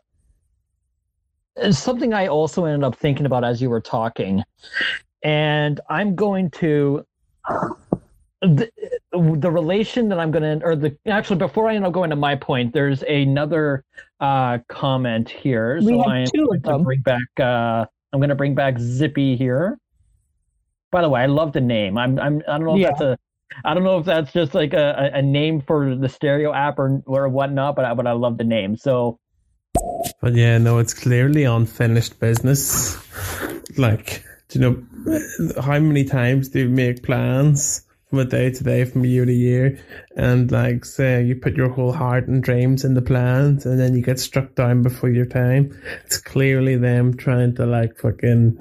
something I also ended up thinking about as you were talking. And I'm going to the, the relation that I'm going to or the actually before I end up going to my point, there's another uh comment here. We so I'm going to bring back uh I'm going to bring back Zippy here. By the way, I love the name. I'm I'm I don't know if Yeah. that's a I don't know if that's just like a, a a name for the stereo app or or whatnot, but I, but I love the name. So But yeah, no, it's clearly unfinished business. Like, do you know how many times do you make plans from a day to day, from a year to year, and like say you put your whole heart and dreams in the plans, and then you get struck down before your time. It's clearly them trying to like fucking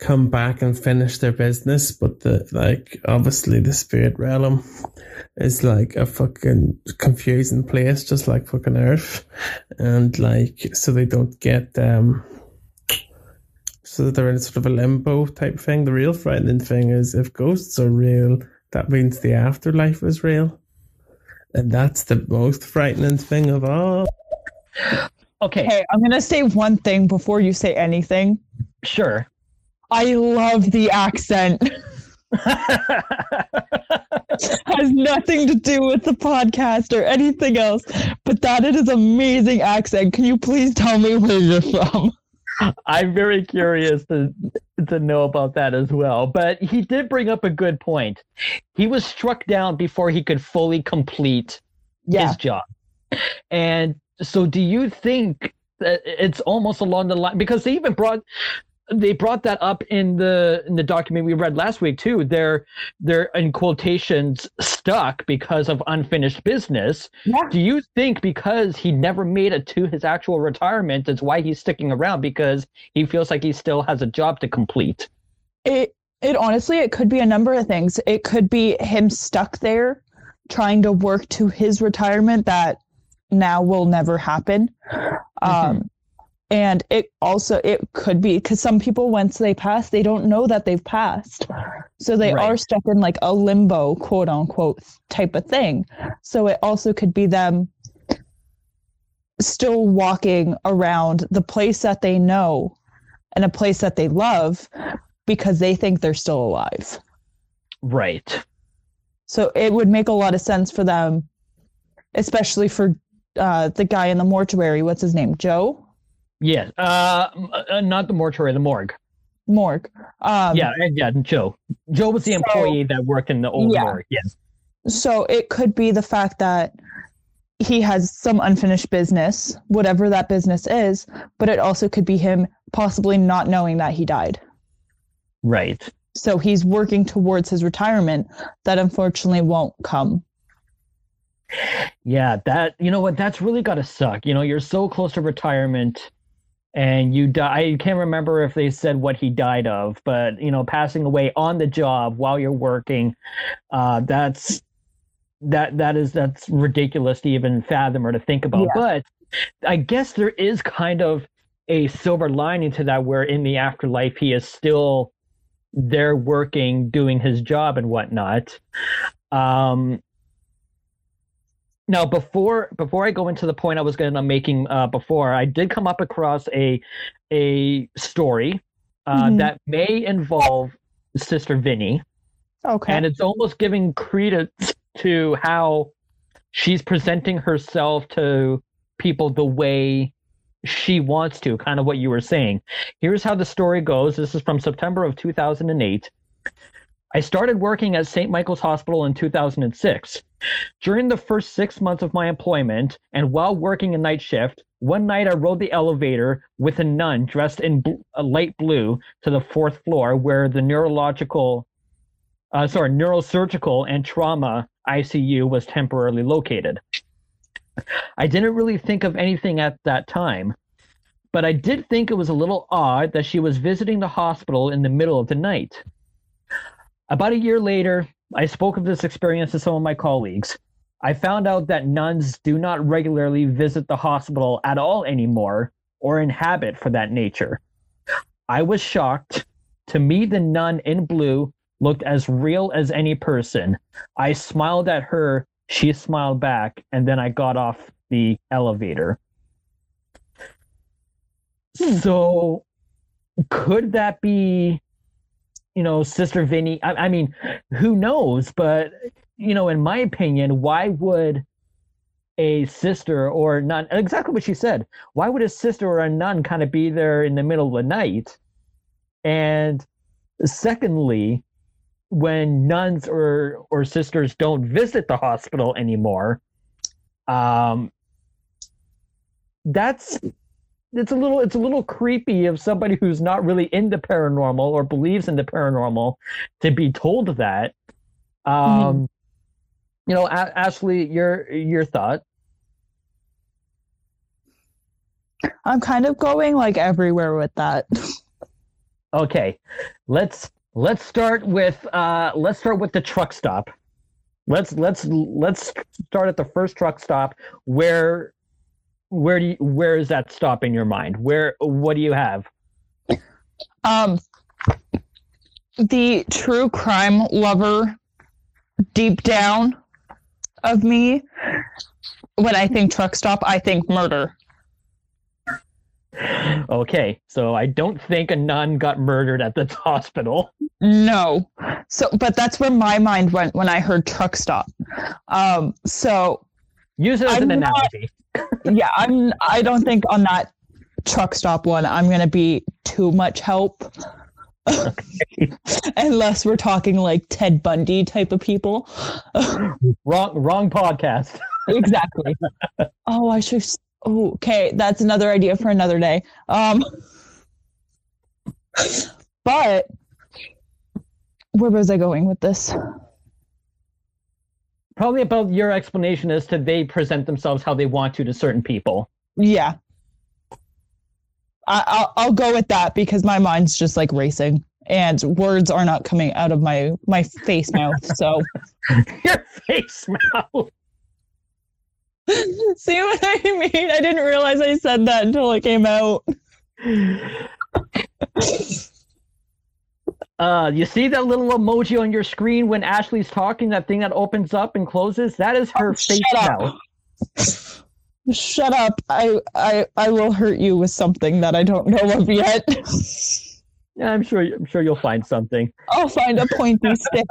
come back and finish their business, but the like obviously the spirit realm is like a fucking confusing place, just like fucking Earth, and like so they don't get um, so that they're in sort of a limbo type thing. The real frightening thing is if ghosts are real, that means the afterlife is real, and that's the most frightening thing of all. okay, Okay, I'm gonna say one thing before you say anything. sure. I love the accent. Has nothing to do with the podcast or anything else, but that it is amazing accent. Can you please tell me where you're from? I'm very curious to to know about that as well. But he did bring up a good point. He was struck down before he could fully complete Yeah. his job. And so do you think that it's almost along the line because they even brought they brought that up in the in the document we read last week too. They're they're in quotations stuck because of unfinished business. Yeah. Do you think because he never made it to his actual retirement is why he's sticking around because he feels like he still has a job to complete? It it honestly it could be a number of things. It could be him stuck there trying to work to his retirement that now will never happen. Um and it also it could be because some people once they pass they don't know that they've passed. So they Right. are stuck in like a limbo quote unquote type of thing. So it also could be them still walking around the place that they know and a place that they love because they think they're still alive. Right. so it would make a lot of sense for them especially for uh, the guy in the mortuary. What's his name? Joe Yes. Uh, uh, not the mortuary, the morgue. morgue um, yeah, and yeah, Joe. Joe was the So- employee that worked in the old Yeah. morgue. Yes. So it could be the fact that he has some unfinished business, whatever that business is, but it also could be him possibly not knowing that he died. Right. So he's working towards his retirement that unfortunately won't come. Yeah, that you know what, that's really gotta suck. You know, you're so close to retirement and you die. I can't remember if they said what he died of, but you know, passing away on the job while you're working, uh, that's that that is that's ridiculous to even fathom or to think about. Yeah. But I guess there is kind of a silver lining to that, where in the afterlife he is still there working, doing his job and whatnot. Um, now, before before I go into the point I was going to making uh, before, I did come up across a a story uh, Mhm. that may involve Sister Vinny, Okay. and it's almost giving credence to how she's presenting herself to people the way she wants to, kind of what you were saying. Here's how the story goes. This is from September of 2008. I started working at St. Michael's Hospital in 2006. During the first six months of my employment, and while working a night shift, one night I rode the elevator with a nun dressed in bl- light blue to the fourth floor, where the neurological, uh, sorry, neurosurgical and trauma ICU was temporarily located. I didn't really think of anything at that time, but I did think it was a little odd that she was visiting the hospital in the middle of the night. About a year later, I spoke of this experience to some of my colleagues. I found out that nuns do not regularly visit the hospital at all anymore, or inhabit for that nature. I was shocked. To me, the nun in blue looked as real as any person. I smiled at her, she smiled back, and then I got off the elevator. Hmm. So, could that be, you know, Sister Vinny? I, I mean, who knows? But, you know, in my opinion, why would a sister or nun, exactly what she said, why would a sister or a nun kind of be there in the middle of the night? And secondly, when nuns or or sisters don't visit the hospital anymore, um, that's it's a little it's a little creepy of somebody who's not really into paranormal or believes in the paranormal to be told that. Um, You know, A- Ashley, your your thought? I'm kind of going like everywhere with that. Okay, let's let's start with uh let's start with the truck stop. Let's let's let's start at the first truck stop. Where where do you, where is that stop in your mind? Where what do you have? Um, the true crime lover deep down of me, when I think truck stop, I think murder. Okay, so I don't think a nun got murdered at the hospital. No. So, but that's where my mind went when I heard truck stop. Um, so Use it as I'm an not- analogy. yeah, I'm. I don't think on that truck stop one, I'm gonna be too much help. Unless we're talking like Ted Bundy type of people. Wrong wrong podcast. exactly. oh, I should. Oh, okay, that's another idea for another day. Um, but where was I going with this? Probably about your explanation as to they present themselves how they want to to certain people. Yeah, I, I'll I'll go with that because my mind's just like racing and words are not coming out of my my face mouth. So Your face mouth. see what I mean? I didn't realize I said that until it came out. Uh, you see that little emoji on your screen when Ashley's talking? That thing that opens up and closes? That is her Oh, face shut up. Shut up! I I I will hurt you with something that I don't know of yet. Yeah, I'm sure. I'm sure you'll find something. I'll find a pointy stick.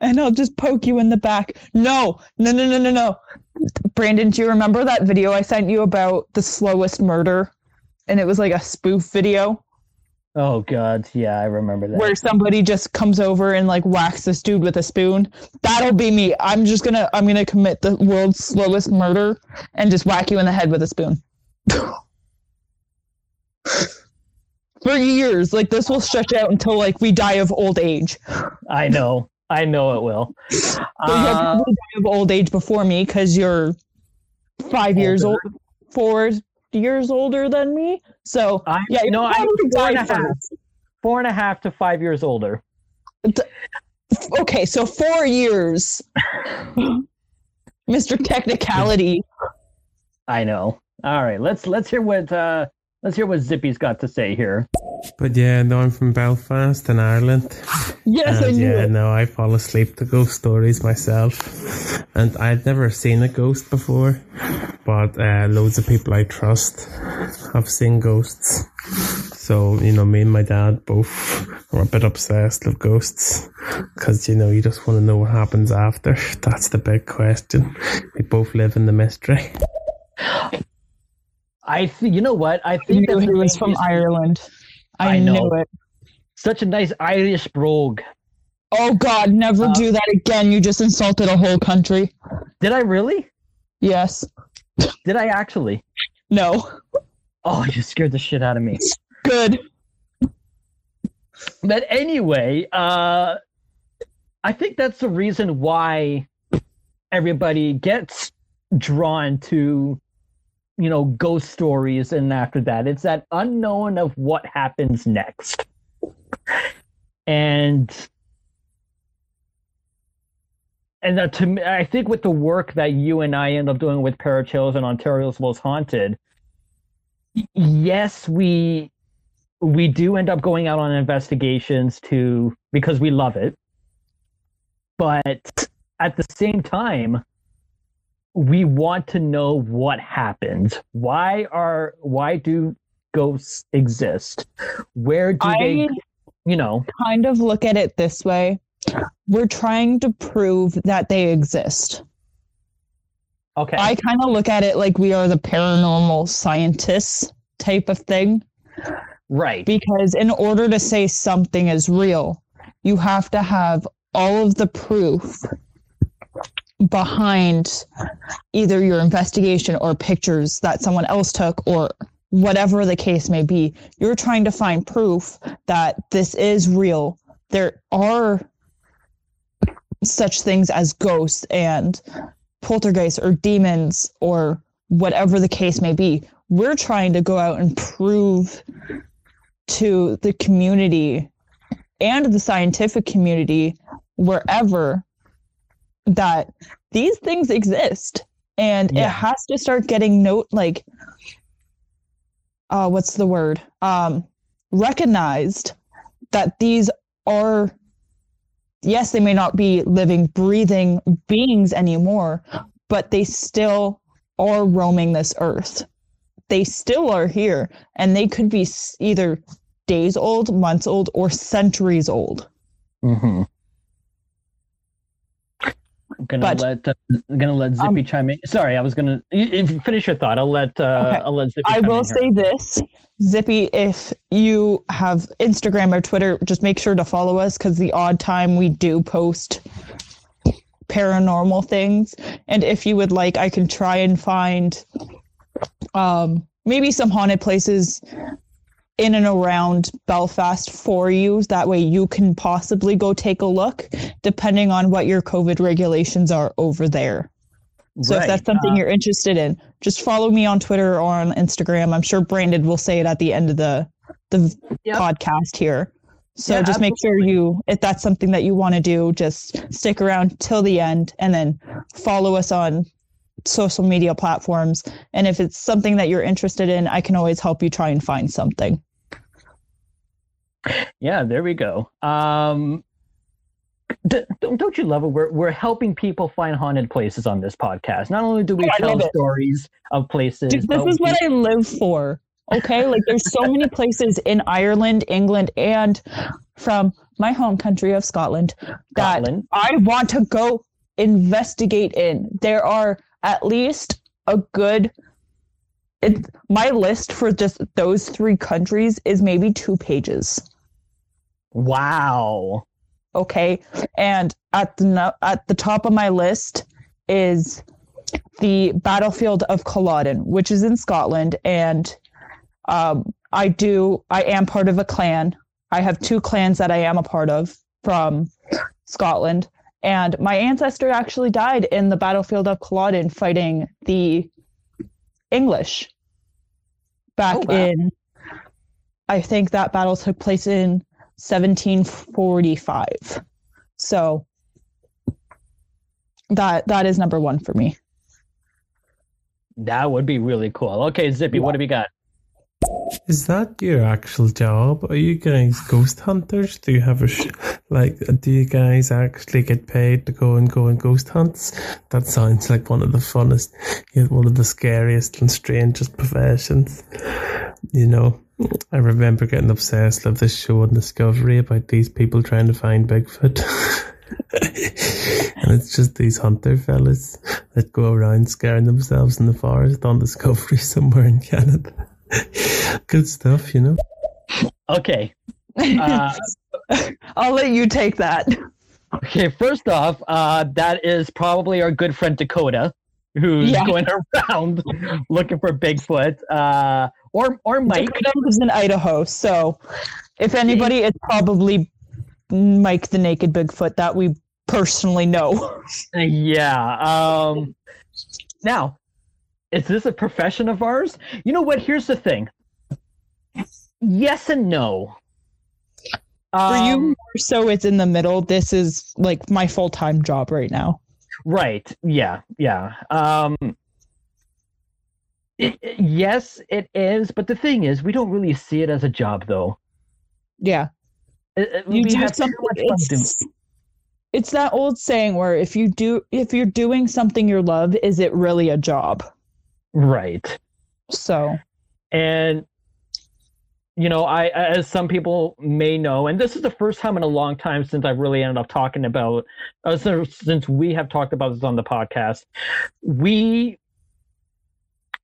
And I'll just poke you in the back. No, no, no, no, no, no. Brandon, do you remember that video I sent you about the slowest murder? And it was like a spoof video Oh God, yeah, I remember that. where somebody just comes over and like whacks this dude with a spoon. That'll be me. I'm just gonna I'm gonna commit the world's slowest murder and just whack you in the head with a spoon. For years, like this will stretch out until like we die of old age. I know. I know it will. Uh, die of old age before me because you're five years old, Older. four years older than me. So I yeah, no, you're I probably four and a half, four and a half to five years older. Okay, so four years. Mr. Technicality. I know. All right, let's let's hear what uh let's hear what Zippy's got to say here. But yeah, no, I'm from Belfast in Ireland. Yes, I knew yeah, it. no, I fall asleep to ghost stories myself. And I'd never seen a ghost before, but uh, loads of people I trust have seen ghosts. So, you know, me and my dad both are a bit obsessed with ghosts because, you know, you just want to know what happens after. That's the big question. We both live in the mystery. I th- you know what? I I think knew that's he was from biggest- Ireland. I, I know. knew it. Such a nice Irish brogue. Oh God, never Uh, do that again. You just insulted a whole country. Did I really? Yes. Did I actually? No. Oh, you scared the shit out of me. Good. But anyway, uh, I think that's the reason why everybody gets drawn to, you know, ghost stories. And after that, it's that unknown of what happens next. And and that to me, I think with the work that you and I end up doing with Parachills and Ontario's Most Haunted, yes, we we do end up going out on investigations to because we love it but at the same time we want to know what happens why are why do ghosts exist where do they you know kind of look at it this way. We're trying to prove that they exist. okay I kind of look at it like we are the paranormal scientists type of thing. right because in order to say something is real, you have to have all of the proof behind either your investigation or pictures that someone else took or whatever the case may be. You're trying to find proof that this is real. There are such things as ghosts and poltergeists or demons or whatever the case may be. We're trying to go out and prove to the community and the scientific community wherever that these things exist and Yeah. it has to start getting note like uh what's the word um recognized that these are yes they may not be living breathing beings anymore but they still are roaming this earth they still are here and they could be either days old months old or centuries old mm-hmm. I'm gonna But- let uh, I'm gonna let Zippy chime in. Sorry, I was gonna you- if you finish your thought. I'll let uh, Okay. I'll let Zippy. I chime will say this, Zippy, if you have Instagram or Twitter, just make sure to follow us because the odd time we do post paranormal things. And if you would like, I can try and find um, maybe some haunted places in and around Belfast for you. That way you can possibly go take a look, depending on what your COVID regulations are over there. So if that's something Uh, you're interested in, just follow me on Twitter or on Instagram. I'm sure Brandon will say it at the end of the the Yep. podcast here. So Yeah, just make sure you if that's something that you want to do, just stick around till the end and then follow us on social media platforms. And if it's something that you're interested in, I can always help you try and find something. Yeah, there we go. Um, d- don't don't you love it? We're we're helping people find haunted places on this podcast. Not only do we Oh, tell stories of places, Dude, this is we- what I live for. Okay, like there's so many places in Ireland, England, and from my home country of Scotland that Scotland. I want to go investigate in. There are at least a good. It, my list for just those three countries is maybe two pages. Wow. Okay, and at the at the top of my list is the battlefield of Culloden, which is in Scotland, and um, I do I am part of a clan. I have two clans that I am a part of from Scotland, and my ancestor actually died in the battlefield of Culloden fighting the English. back Oh, wow. in I think that battle took place in 1745. So that that is number 1 for me. That would be really cool. Okay, Zippy, what have you got? Is that your actual job? Are you guys ghost hunters? Do you have a sh- like? Do you guys actually get paid to go and go and ghost hunts? That sounds like one of the funnest, you know, one of the scariest and strangest professions. You know, I remember getting obsessed with this show on Discovery about these people trying to find Bigfoot. and it's just these hunter fellas that go around scaring themselves in the forest on Discovery somewhere in Canada. Good stuff, you know. Okay. Uh, I'll let you take that. okay, first off, uh, that is probably our good friend Dakota, who's Yeah. going around looking for Bigfoot. Uh, or or Mike. Dakota lives in Idaho, so if anybody, it's probably Mike the Naked Bigfoot that we personally know. Yeah. Um, now, is this a profession of ours? You know what? Here's the thing. Yes and no. For you, Um, more so it's in the middle. This is like my full time job right now. Right. Yeah. Yeah. Um, it, it- yes, it is. But the thing is, we don't really see it as a job, though. Yeah, It- you do something. It's, it's that old saying where if you do, if you're doing something you love, is it really a job? Right. So And you know, I as some people may know, and this is the first time in a long time since I've really ended up talking about, uh, since, we have talked about this on the podcast. We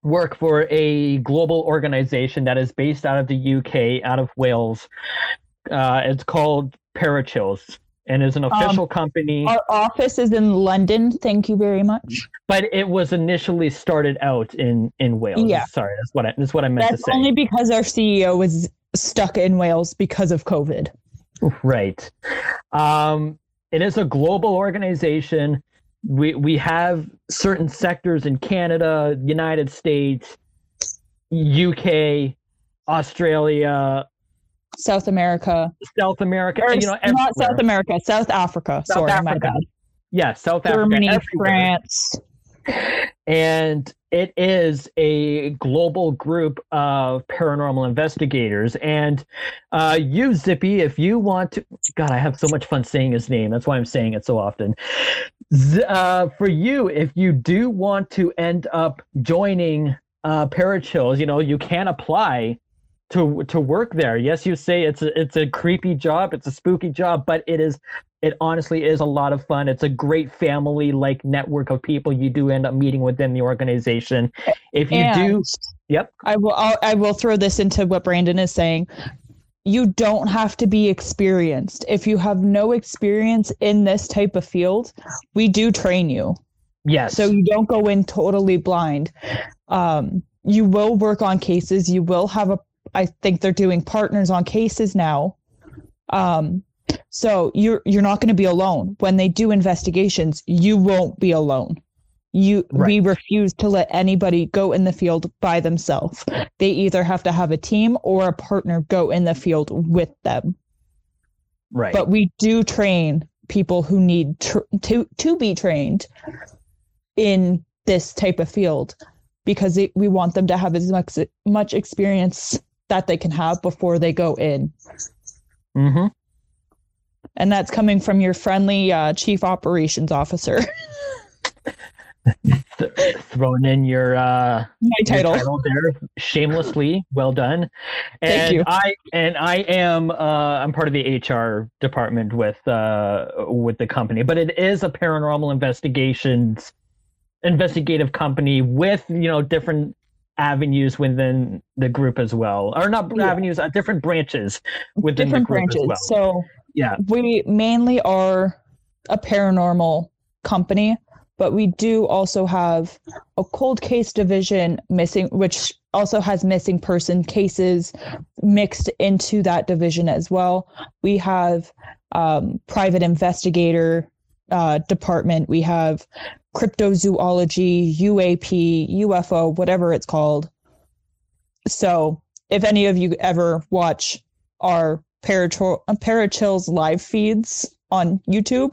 work for a global organization that is based out of the UK, out of Wales. Uh, it's called Parachills, and is an official company. our office is in London. Thank you very much. but it was initially started out in in Wales. Yeah. Sorry, that's what I, that's what I meant That's to say. only because our CEO was stuck in Wales because of COVID. Right. Um, it is a global organization. We we have certain sectors in Canada, United States, UK, Australia, South America, South America. or you know, not South. America, South Africa. South Sorry, my bad. Yeah, South Germany, Africa, everywhere. France. and it is a global group of paranormal investigators. And uh, you, Zippy, if you want to, God, I have so much fun saying his name. That's why I'm saying it so often. Uh, for you, if you do want to end up joining uh, Parachills, you know, you can apply to to work there. Yes, you say it's a, it's a creepy job, it's a spooky job, but it is it honestly is a lot of fun. It's a great family like network of people you do end up meeting within the organization. If you do, yep, I will. I'll, I will throw this into what Brandon is saying. You don't have to be experienced. If you have no experience in this type of field, we do train you. yes, so you don't go in totally blind um, you will work on cases you will have a i think they're doing partners on cases now. Um, so you're you're not going to be alone. When they do investigations you won't be alone. You we refuse to let anybody go in the field by themselves. They either have to have a team or a partner go in the field with them. Right, but we do train people who need tr- to to be trained in this type of field because it, we want them to have as much much experience that they can have before they go in hmm and that's coming from your friendly uh, chief operations officer Thrown in your uh, my title title there shamelessly. Well done. And Thank you. I and I am uh, I'm part of the HR department with uh, with the company, but it is a paranormal investigations investigative company with you know different avenues within the group as well, or not Yeah. avenues, uh, different branches within different the group branches as well. so Yeah. we mainly are a paranormal company but we do also have a cold case division missing which also has missing person cases mixed into that division as well we have um, private investigator uh, department we have cryptozoology uap ufo whatever it's called So if any of you ever watch our Parachil- Parachills live feeds on YouTube,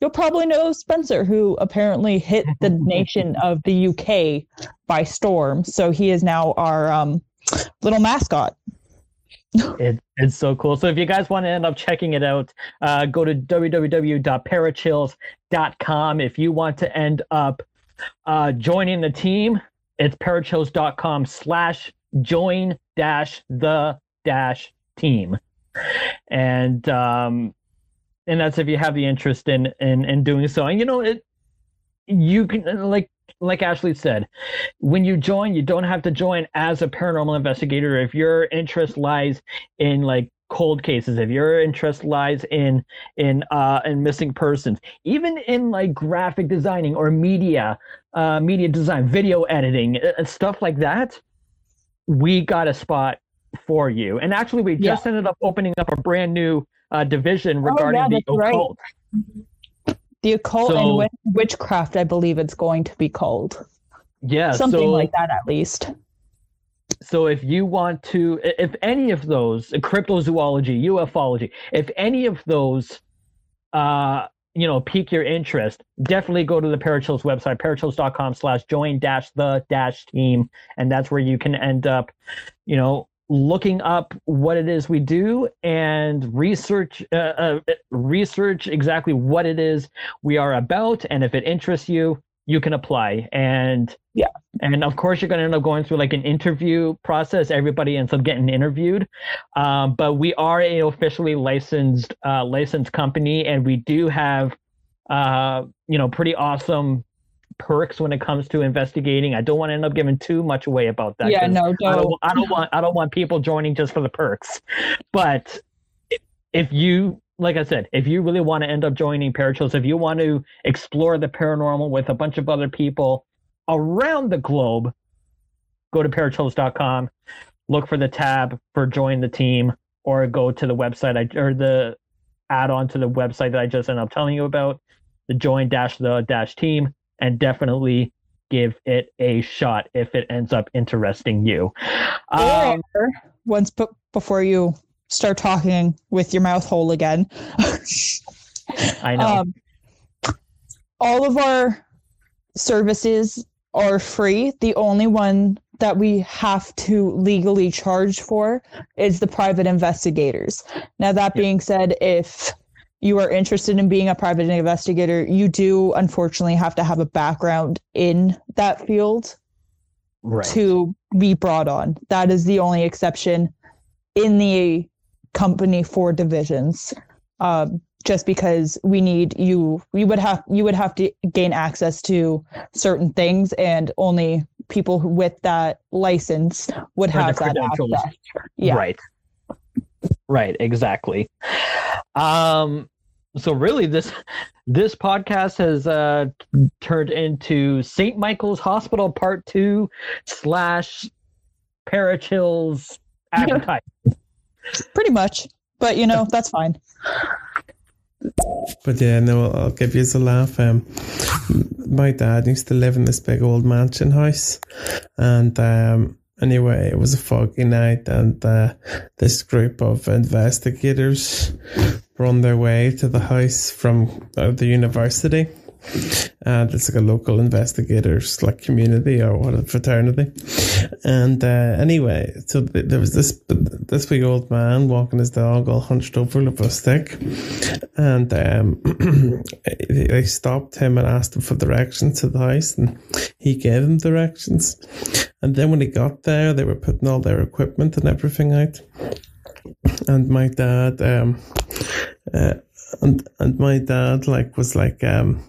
you'll probably know Spencer, who apparently hit the nation of the UK by storm. So he is now our um, little mascot. It, it's so cool. So if you guys want to end up checking it out, uh, go to www.parachills.com. If you want to end up uh, joining the team, it's parachills.com slash join dash the dash team. And um, and that's if you have the interest in in, in doing so. And you know, it you can like like Ashley said, when you join, you don't have to join as a paranormal investigator. If your interest lies in like cold cases, if your interest lies in in uh in missing persons, even in like graphic designing or media, uh media design, video editing, uh, stuff like that, we got a spot for you. And actually we just yeah. ended up opening up a brand new uh, division regarding oh, yeah, the occult. Right the occult so, and witchcraft, I believe it's going to be called. Yeah, something so, like that at least. So if you want to, if any of those, cryptozoology, ufology, if any of those, uh, you know, pique your interest, definitely go to the Parachills website, parachills.com slash join dash the dash team. And that's where you can end up, you know, looking up what it is we do and research uh, uh, research exactly what it is we are about. And if it interests you you can apply. And yeah. and of course you're going to end up going through like an interview process. Everybody ends up getting interviewed. Um, but we are a officially licensed uh, licensed company and we do have uh, you know pretty awesome perks when it comes to investigating. I don't want to end up giving too much away about that. Yeah, no, don't. I don't, I don't want I don't want people joining just for the perks. But if you like I said, if you really want to end up joining Parachills, if you want to explore the paranormal with a bunch of other people around the globe, go to parachills.com, look for the tab for join the team, or go to the website I, or the add on to the website that I just ended up telling you about, the join dash the dash team and definitely give it a shot if it ends up interesting you. Um, once p- before you start talking with your mouth hole again. I know. Um, all of our services are free. The only one that we have to legally charge for is the private investigators. Now, that being said, if you are interested in being a private investigator, you do unfortunately have to have a background in that field right. to be brought on. That is the only exception in the company for divisions. Um, just because we need you, we would have you would have to gain access to certain things, and only people with that license would have that access. Yeah. Right. Right, exactly. Um, so really, this this podcast has uh, turned into St. Michael's Hospital Part Two slash Parachills advertising. Pretty much, but you know that's fine. But yeah, no, I'll give you a laugh. Um, my dad used to live in this big old mansion house, and um, Anyway, it was a foggy night, and uh, this group of investigators were on their way to the house from uh, the university. And it's like a local investigators like community or what a fraternity. And uh, anyway, so th- there was this this big old man walking his dog all hunched over with a stick, and um, they stopped him and asked him for directions to the house, and he gave them directions. And then when he got there, they were putting all their equipment and everything out. And my dad, um, uh, and and my dad like was like, um,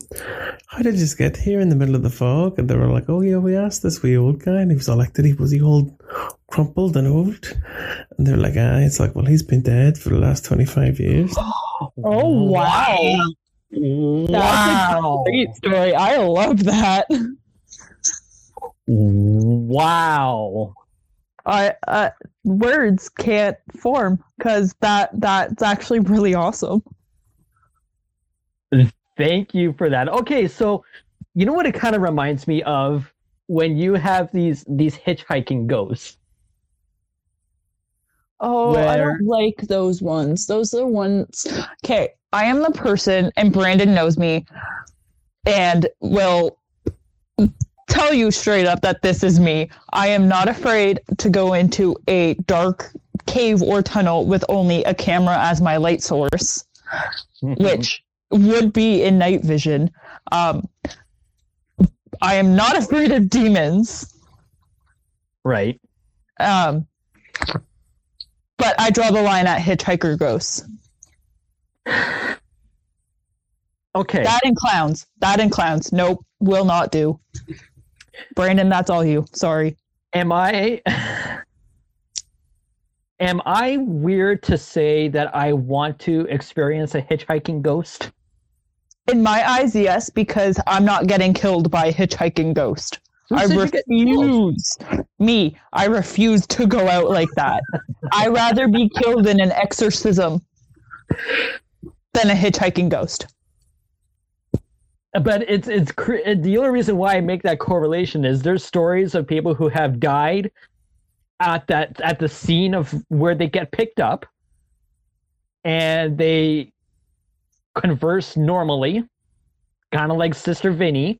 how did you just get here in the middle of the fog? And they were like, oh yeah, we asked this wee old guy, and he was all like, did he was he all crumpled and old? And they're like, ah, it's like, well, he's been dead for the last twenty five years. oh wow. Wow. That's a great story. I love that. Wow. I uh, words can't form because that that's actually really awesome. Thank you for that. Okay, so you know what it kind of reminds me of when you have these these hitchhiking ghosts. Oh, I don't like those ones. Those are ones. Okay, I am the person, and Brandon knows me, and will tell you straight up that this is me. I am not afraid to go into a dark cave or tunnel with only a camera as my light source, which would be in night vision. Um, I am not afraid of demons. right. Um, but I draw the line at hitchhiker ghosts. Okay. That and clowns. That and clowns. Nope, will not do. Brandon, that's all you. Sorry. am I am I weird to say that I want to experience a hitchhiking ghost? In my eyes, yes, because I'm not getting killed by a hitchhiking ghost. I said you get killed? refuse. Me, I refuse to go out like that. I rather be killed in an exorcism than a hitchhiking ghost. But it's it's the only reason why I make that correlation is there's stories of people who have died at that at the scene of where they get picked up, and they converse normally, kind of like Sister Vinny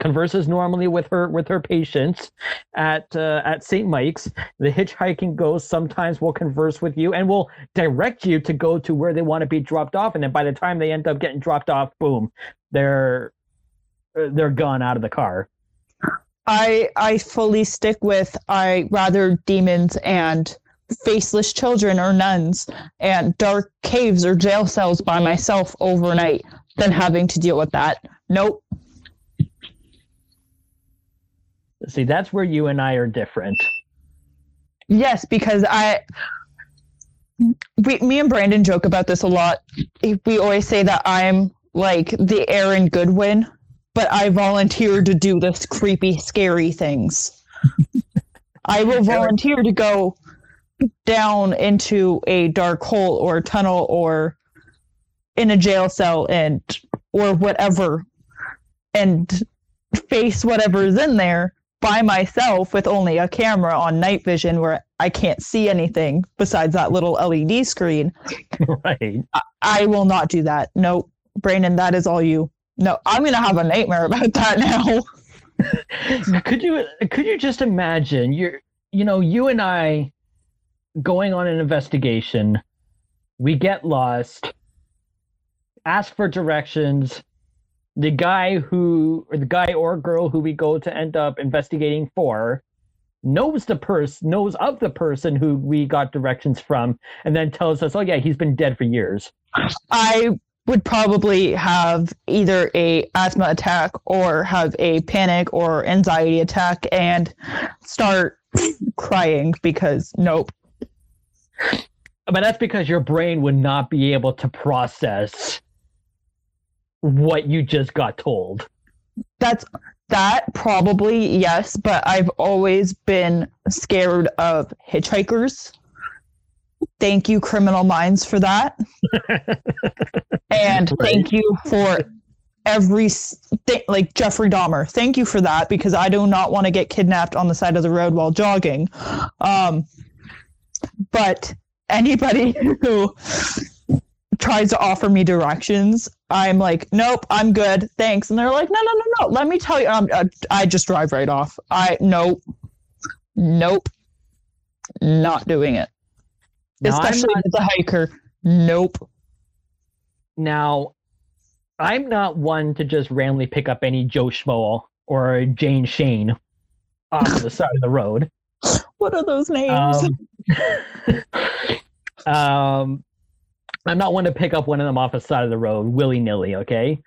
converses normally with her with her patients at uh, at St. Mike's. The hitchhiking ghost sometimes will converse with you and will direct you to go to where they want to be dropped off, and then by the time they end up getting dropped off, boom, they're uh, they're gone out of the car. I I fully stick with I rather demons and faceless children or nuns and dark caves or jail cells by myself overnight than having to deal with that. Nope. See, that's where you and I are different. Yes, because I we me and Brandon joke about this a lot. We always say that I'm like the Aaron Goodwin, but I volunteer to do this creepy, scary things. I will volunteer to go down into a dark hole or tunnel or in a jail cell and or whatever and face whatever's in there by myself with only a camera on night vision where I can't see anything besides that little LED screen. right. I will not do that. No, Brandon, that is all you. No, I'm gonna have a nightmare about that now. could you could you just imagine you're you know you and i going on an investigation. We get lost. Ask for directions. The guy who or the guy or girl who we go to end up investigating for knows the person knows of the person who we got directions from and then tells us oh yeah he's been dead for years. I would probably have either a asthma attack or have a panic or anxiety attack and start crying because nope. But that's because your brain would not be able to process what you just got told That's that probably yes, but I've always been scared of hitchhikers. Thank you, Criminal Minds, for that. and Right. thank you for every s- thi- like Jeffrey Dahmer. Thank you for that because I do not want to get kidnapped on the side of the road while jogging. Um, but anybody who tries to offer me directions, I'm like, nope, I'm good, thanks. And they're like, no, no, no, no. Let me tell you, um, uh, I just drive right off. I nope, nope, not doing it. I'm Especially not- as a hiker, nope. Now, I'm not one to just randomly pick up any Joe Schmo or Jane Shane off the side of the road. What are those names? Um, um, I'm not one to pick up one of them off the side of the road willy nilly, okay?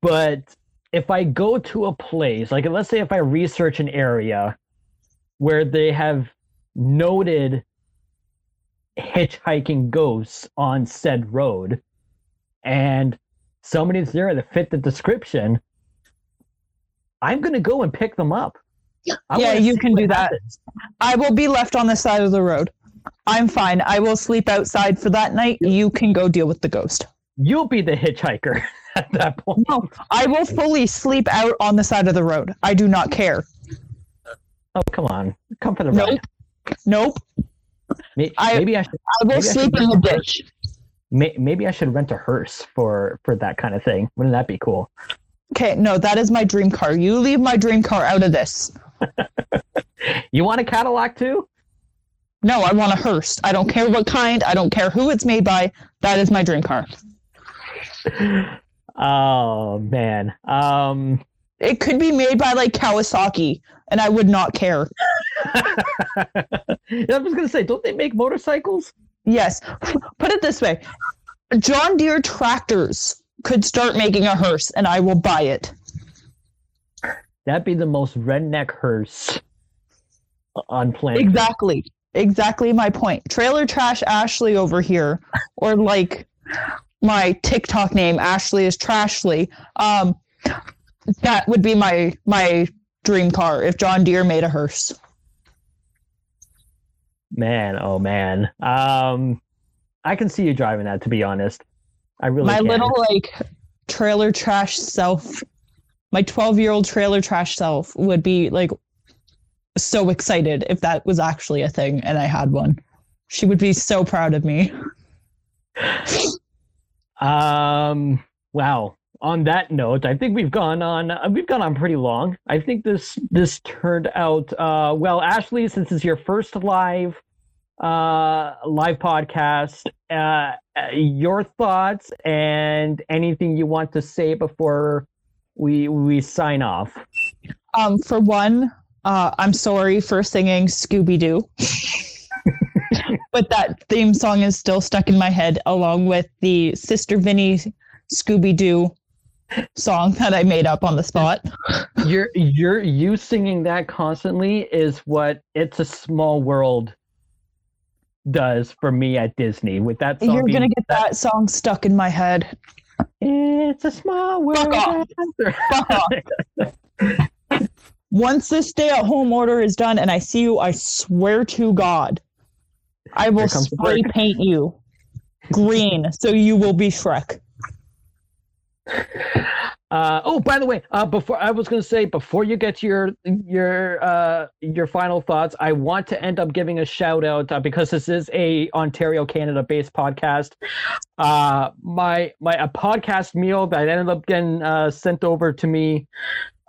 But if I go to a place, like let's say if I research an area where they have noted hitchhiking ghosts on said road, and somebody's there that fit the description, I'm gonna go and pick them up. I Yeah, you can do that. happens. I will be left on the side of the road. I'm fine. I will sleep outside for that night. You can go deal with the ghost. You'll be the hitchhiker at that point. No, I will fully sleep out on the side of the road. I do not care. Oh, come on. Come for the Nope. ride. Nope. May- I- maybe I should I will Maybe I sleep get in the a ditch. may- maybe I should rent a hearse for for that kind of thing. Wouldn't that be cool? Okay, no, that is my dream car. You leave my dream car out of this. You want a Cadillac too? No, I want a hearse. I don't care what kind. I don't care who it's made by. That is my dream car. Oh man. Um It could be made by like Kawasaki, and I would not care. I was gonna say, don't they make motorcycles? Yes. Put it this way John Deere tractors could start making a hearse, and I will buy it. That'd be the most redneck hearse on planet. Exactly. Exactly my point. Trailer Trash Ashley over here, or like my TikTok name, Ashley is Trashly. Um, that would be my my dream car if John Deere made a hearse. Man, oh man. Um I can see you driving that to be honest. I really my can. little like trailer trash self, my twelve year old trailer trash self would be like so excited if that was actually a thing and I had one. She would be so proud of me. Um wow. On that note, I think we've gone on uh, we've gone on pretty long. I think this this turned out uh well, Ashley, since it's your first live uh live podcast, uh uh, your thoughts and anything you want to say before we we sign off. Um, for one, uh, I'm sorry for singing Scooby Doo. but that theme song is still stuck in my head, along with the Sister Vinny Scooby Doo song that I made up on the spot. you're you're you singing that constantly is what it's a small world does for me at Disney with that song. You're gonna get that song stuck in my head. It's a small world. off. Fuck off. Once this stay-at-home order is done, and I see you, I swear to God, I will Here comes the spray paint you green, so you will be Shrek. Uh, oh, by the way, uh, before I was going to say before you get to your your uh, your final thoughts, I want to end up giving a shout out uh, because this is a Ontario, Canada based podcast. Uh, my my a podcast meal that ended up getting uh, sent over to me.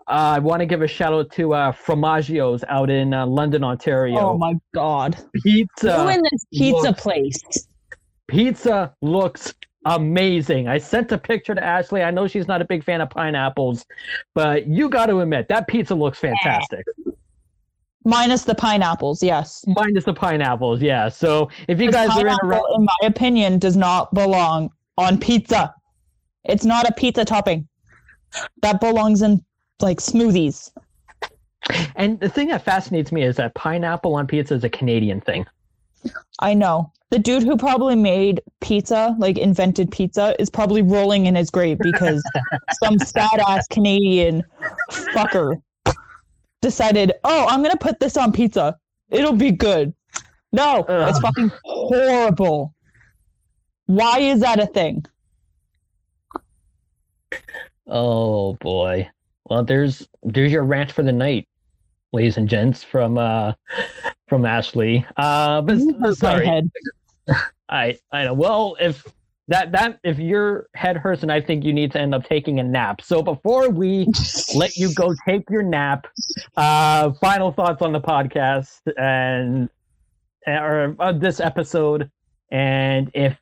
Uh, I want to give a shout out to uh, Fromaggio's out in uh, London, Ontario. Oh my God! Pizza Who in this pizza look. place? pizza looks amazing. I sent a picture to Ashley. I know she's not a big fan of pineapples, but you got to admit that pizza looks fantastic. Minus the pineapples, yes. Minus the pineapples, yeah. So if you guys are in a Pineapple, in my opinion, does not belong on pizza. It's not a pizza topping. That belongs in like smoothies. and the thing that fascinates me is that pineapple on pizza is a Canadian thing. I know. The dude who probably made pizza, like invented pizza, is probably rolling in his grave because some sad ass Canadian fucker decided, oh, I'm going to put this on pizza. It'll be good. No, it's fucking horrible. Why is that a thing? Oh boy. Well, there's there's your rant for the night, ladies and gents, from uh from Ashley. Uh, but You hurt my sorry. I I know. Well, if that that if your head hurts, and I think you need to end up taking a nap. So before we let you go take your nap, uh, final thoughts on the podcast and or uh, this episode, and if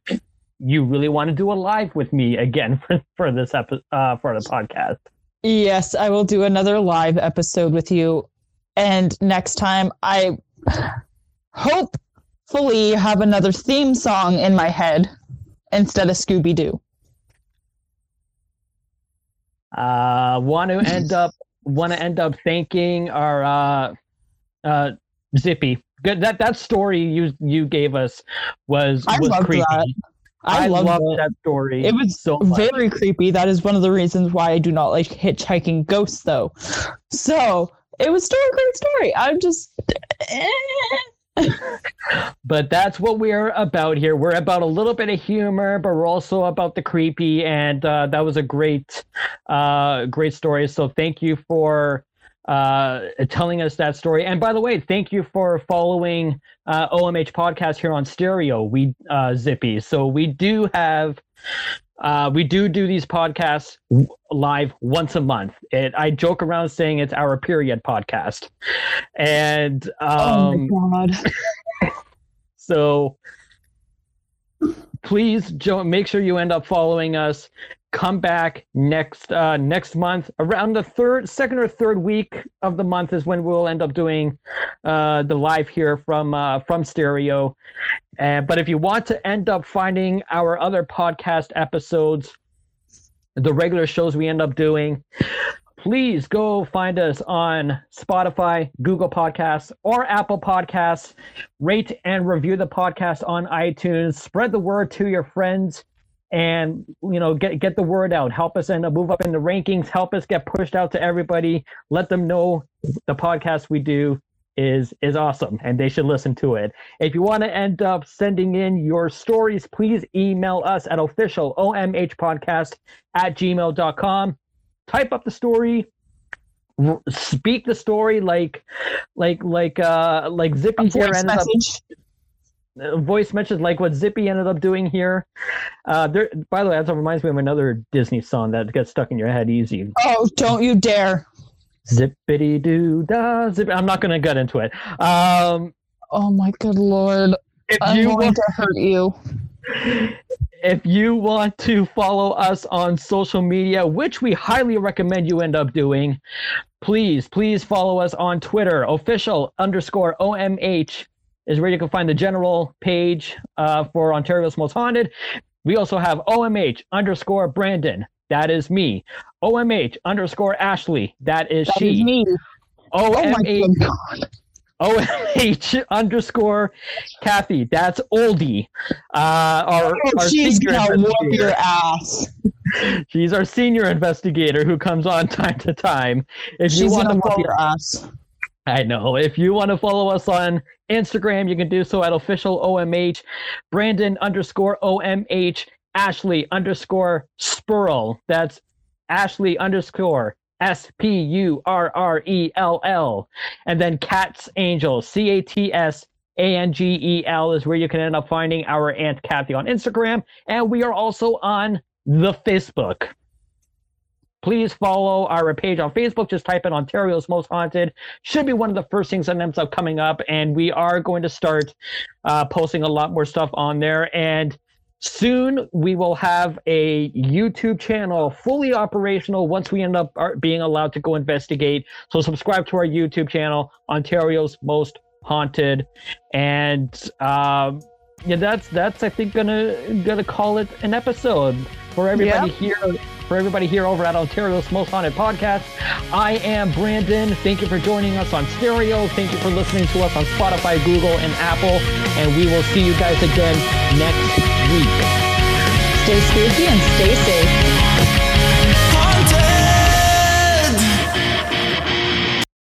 you really want to do a live with me again for for this episode uh, for the podcast. Yes, I will do another live episode with you. And next time, I hopefully have another theme song in my head instead of Scooby Doo. Uh, want to end up want to end up thanking our uh, uh, Zippy. Good that that story you you gave us was I was creepy. that. I, I, loved loved that story. It was so much. Very creepy. That is one of the reasons why I do not like hitchhiking ghosts, though. So it was still a great story. I'm just. but that's what we're about here. We're about a little bit of humor, but we're also about the creepy. And uh, that was a great, uh, great story. So thank you for uh, telling us that story. And by the way, thank you for following uh, OMH podcast here on Stereo. We uh, Zippy. So we do have. Uh, we do do these podcasts live once a month. It, I joke around saying it's our period podcast, and um, oh my god. so please make sure you end up following us. Come back next uh, next month around the third second or third week of the month is when we'll end up doing uh, the live here from uh, from stereo. Uh, but if you want to end up finding our other podcast episodes the regular shows we end up doing please go find us on Spotify, Google Podcasts, or Apple Podcasts. Rate and review the podcast on iTunes. Spread the word to your friends and you know get get the word out. Help us up move up in the rankings. Help us get pushed out to everybody. Let them know the podcast we do is is awesome and they should listen to it. If you want to end up sending in your stories please email us at official omh podcast at gmail.com type up the story r- speak the story like like like uh like zippy A here voice ended up message. uh, voice messages like what Zippy ended up doing here. Uh, there, by the way, that reminds me of another Disney song that gets stuck in your head easy. Oh, don't you dare. Zippity doo da zip. I'm not going to get into it. Um, Oh my good lord. if I'm you going to hurt you. if you want to follow us on social media, which we highly recommend you end up doing, please, please follow us on Twitter. Official underscore OMH is where you can find the general page uh, for Ontario's Most Haunted. We also have OMH underscore Brandon. That is me. OMH underscore Ashley. That is That she. is me. Oh my OMH good god. OMH underscore Kathy. That's oldie. Uh, our, Oh, our she's gonna whoop your ass. She's our senior investigator who comes on time to time. If you She's want gonna to follow, your ass. I know. If you want to follow us on Instagram, you can do so at official OMH, Brandon underscore OMH, Ashley underscore Spurrell. That's Ashley underscore S P U R R E L L. And then Cats Angel, C A T S A N G E L is where you can end up finding our Aunt Kathy on Instagram. And we are also on the Facebook. Please follow our page on Facebook. Just type in Ontario's Most Haunted. Should be one of the first things that ends up coming up. And we are going to start uh, posting a lot more stuff on there. And soon we will have a YouTube channel fully operational once we end up being allowed to go investigate. So subscribe to our YouTube channel, Ontario's Most Haunted. And um, yeah, that's that's I think gonna gonna call it an episode for everybody here for everybody here over at Ontario's Most Haunted Podcast. I am Brandon. Thank you for joining us on stereo. Thank you for listening to us on Spotify, Google, and Apple. And we will see you guys again next week. Stay spooky and stay safe.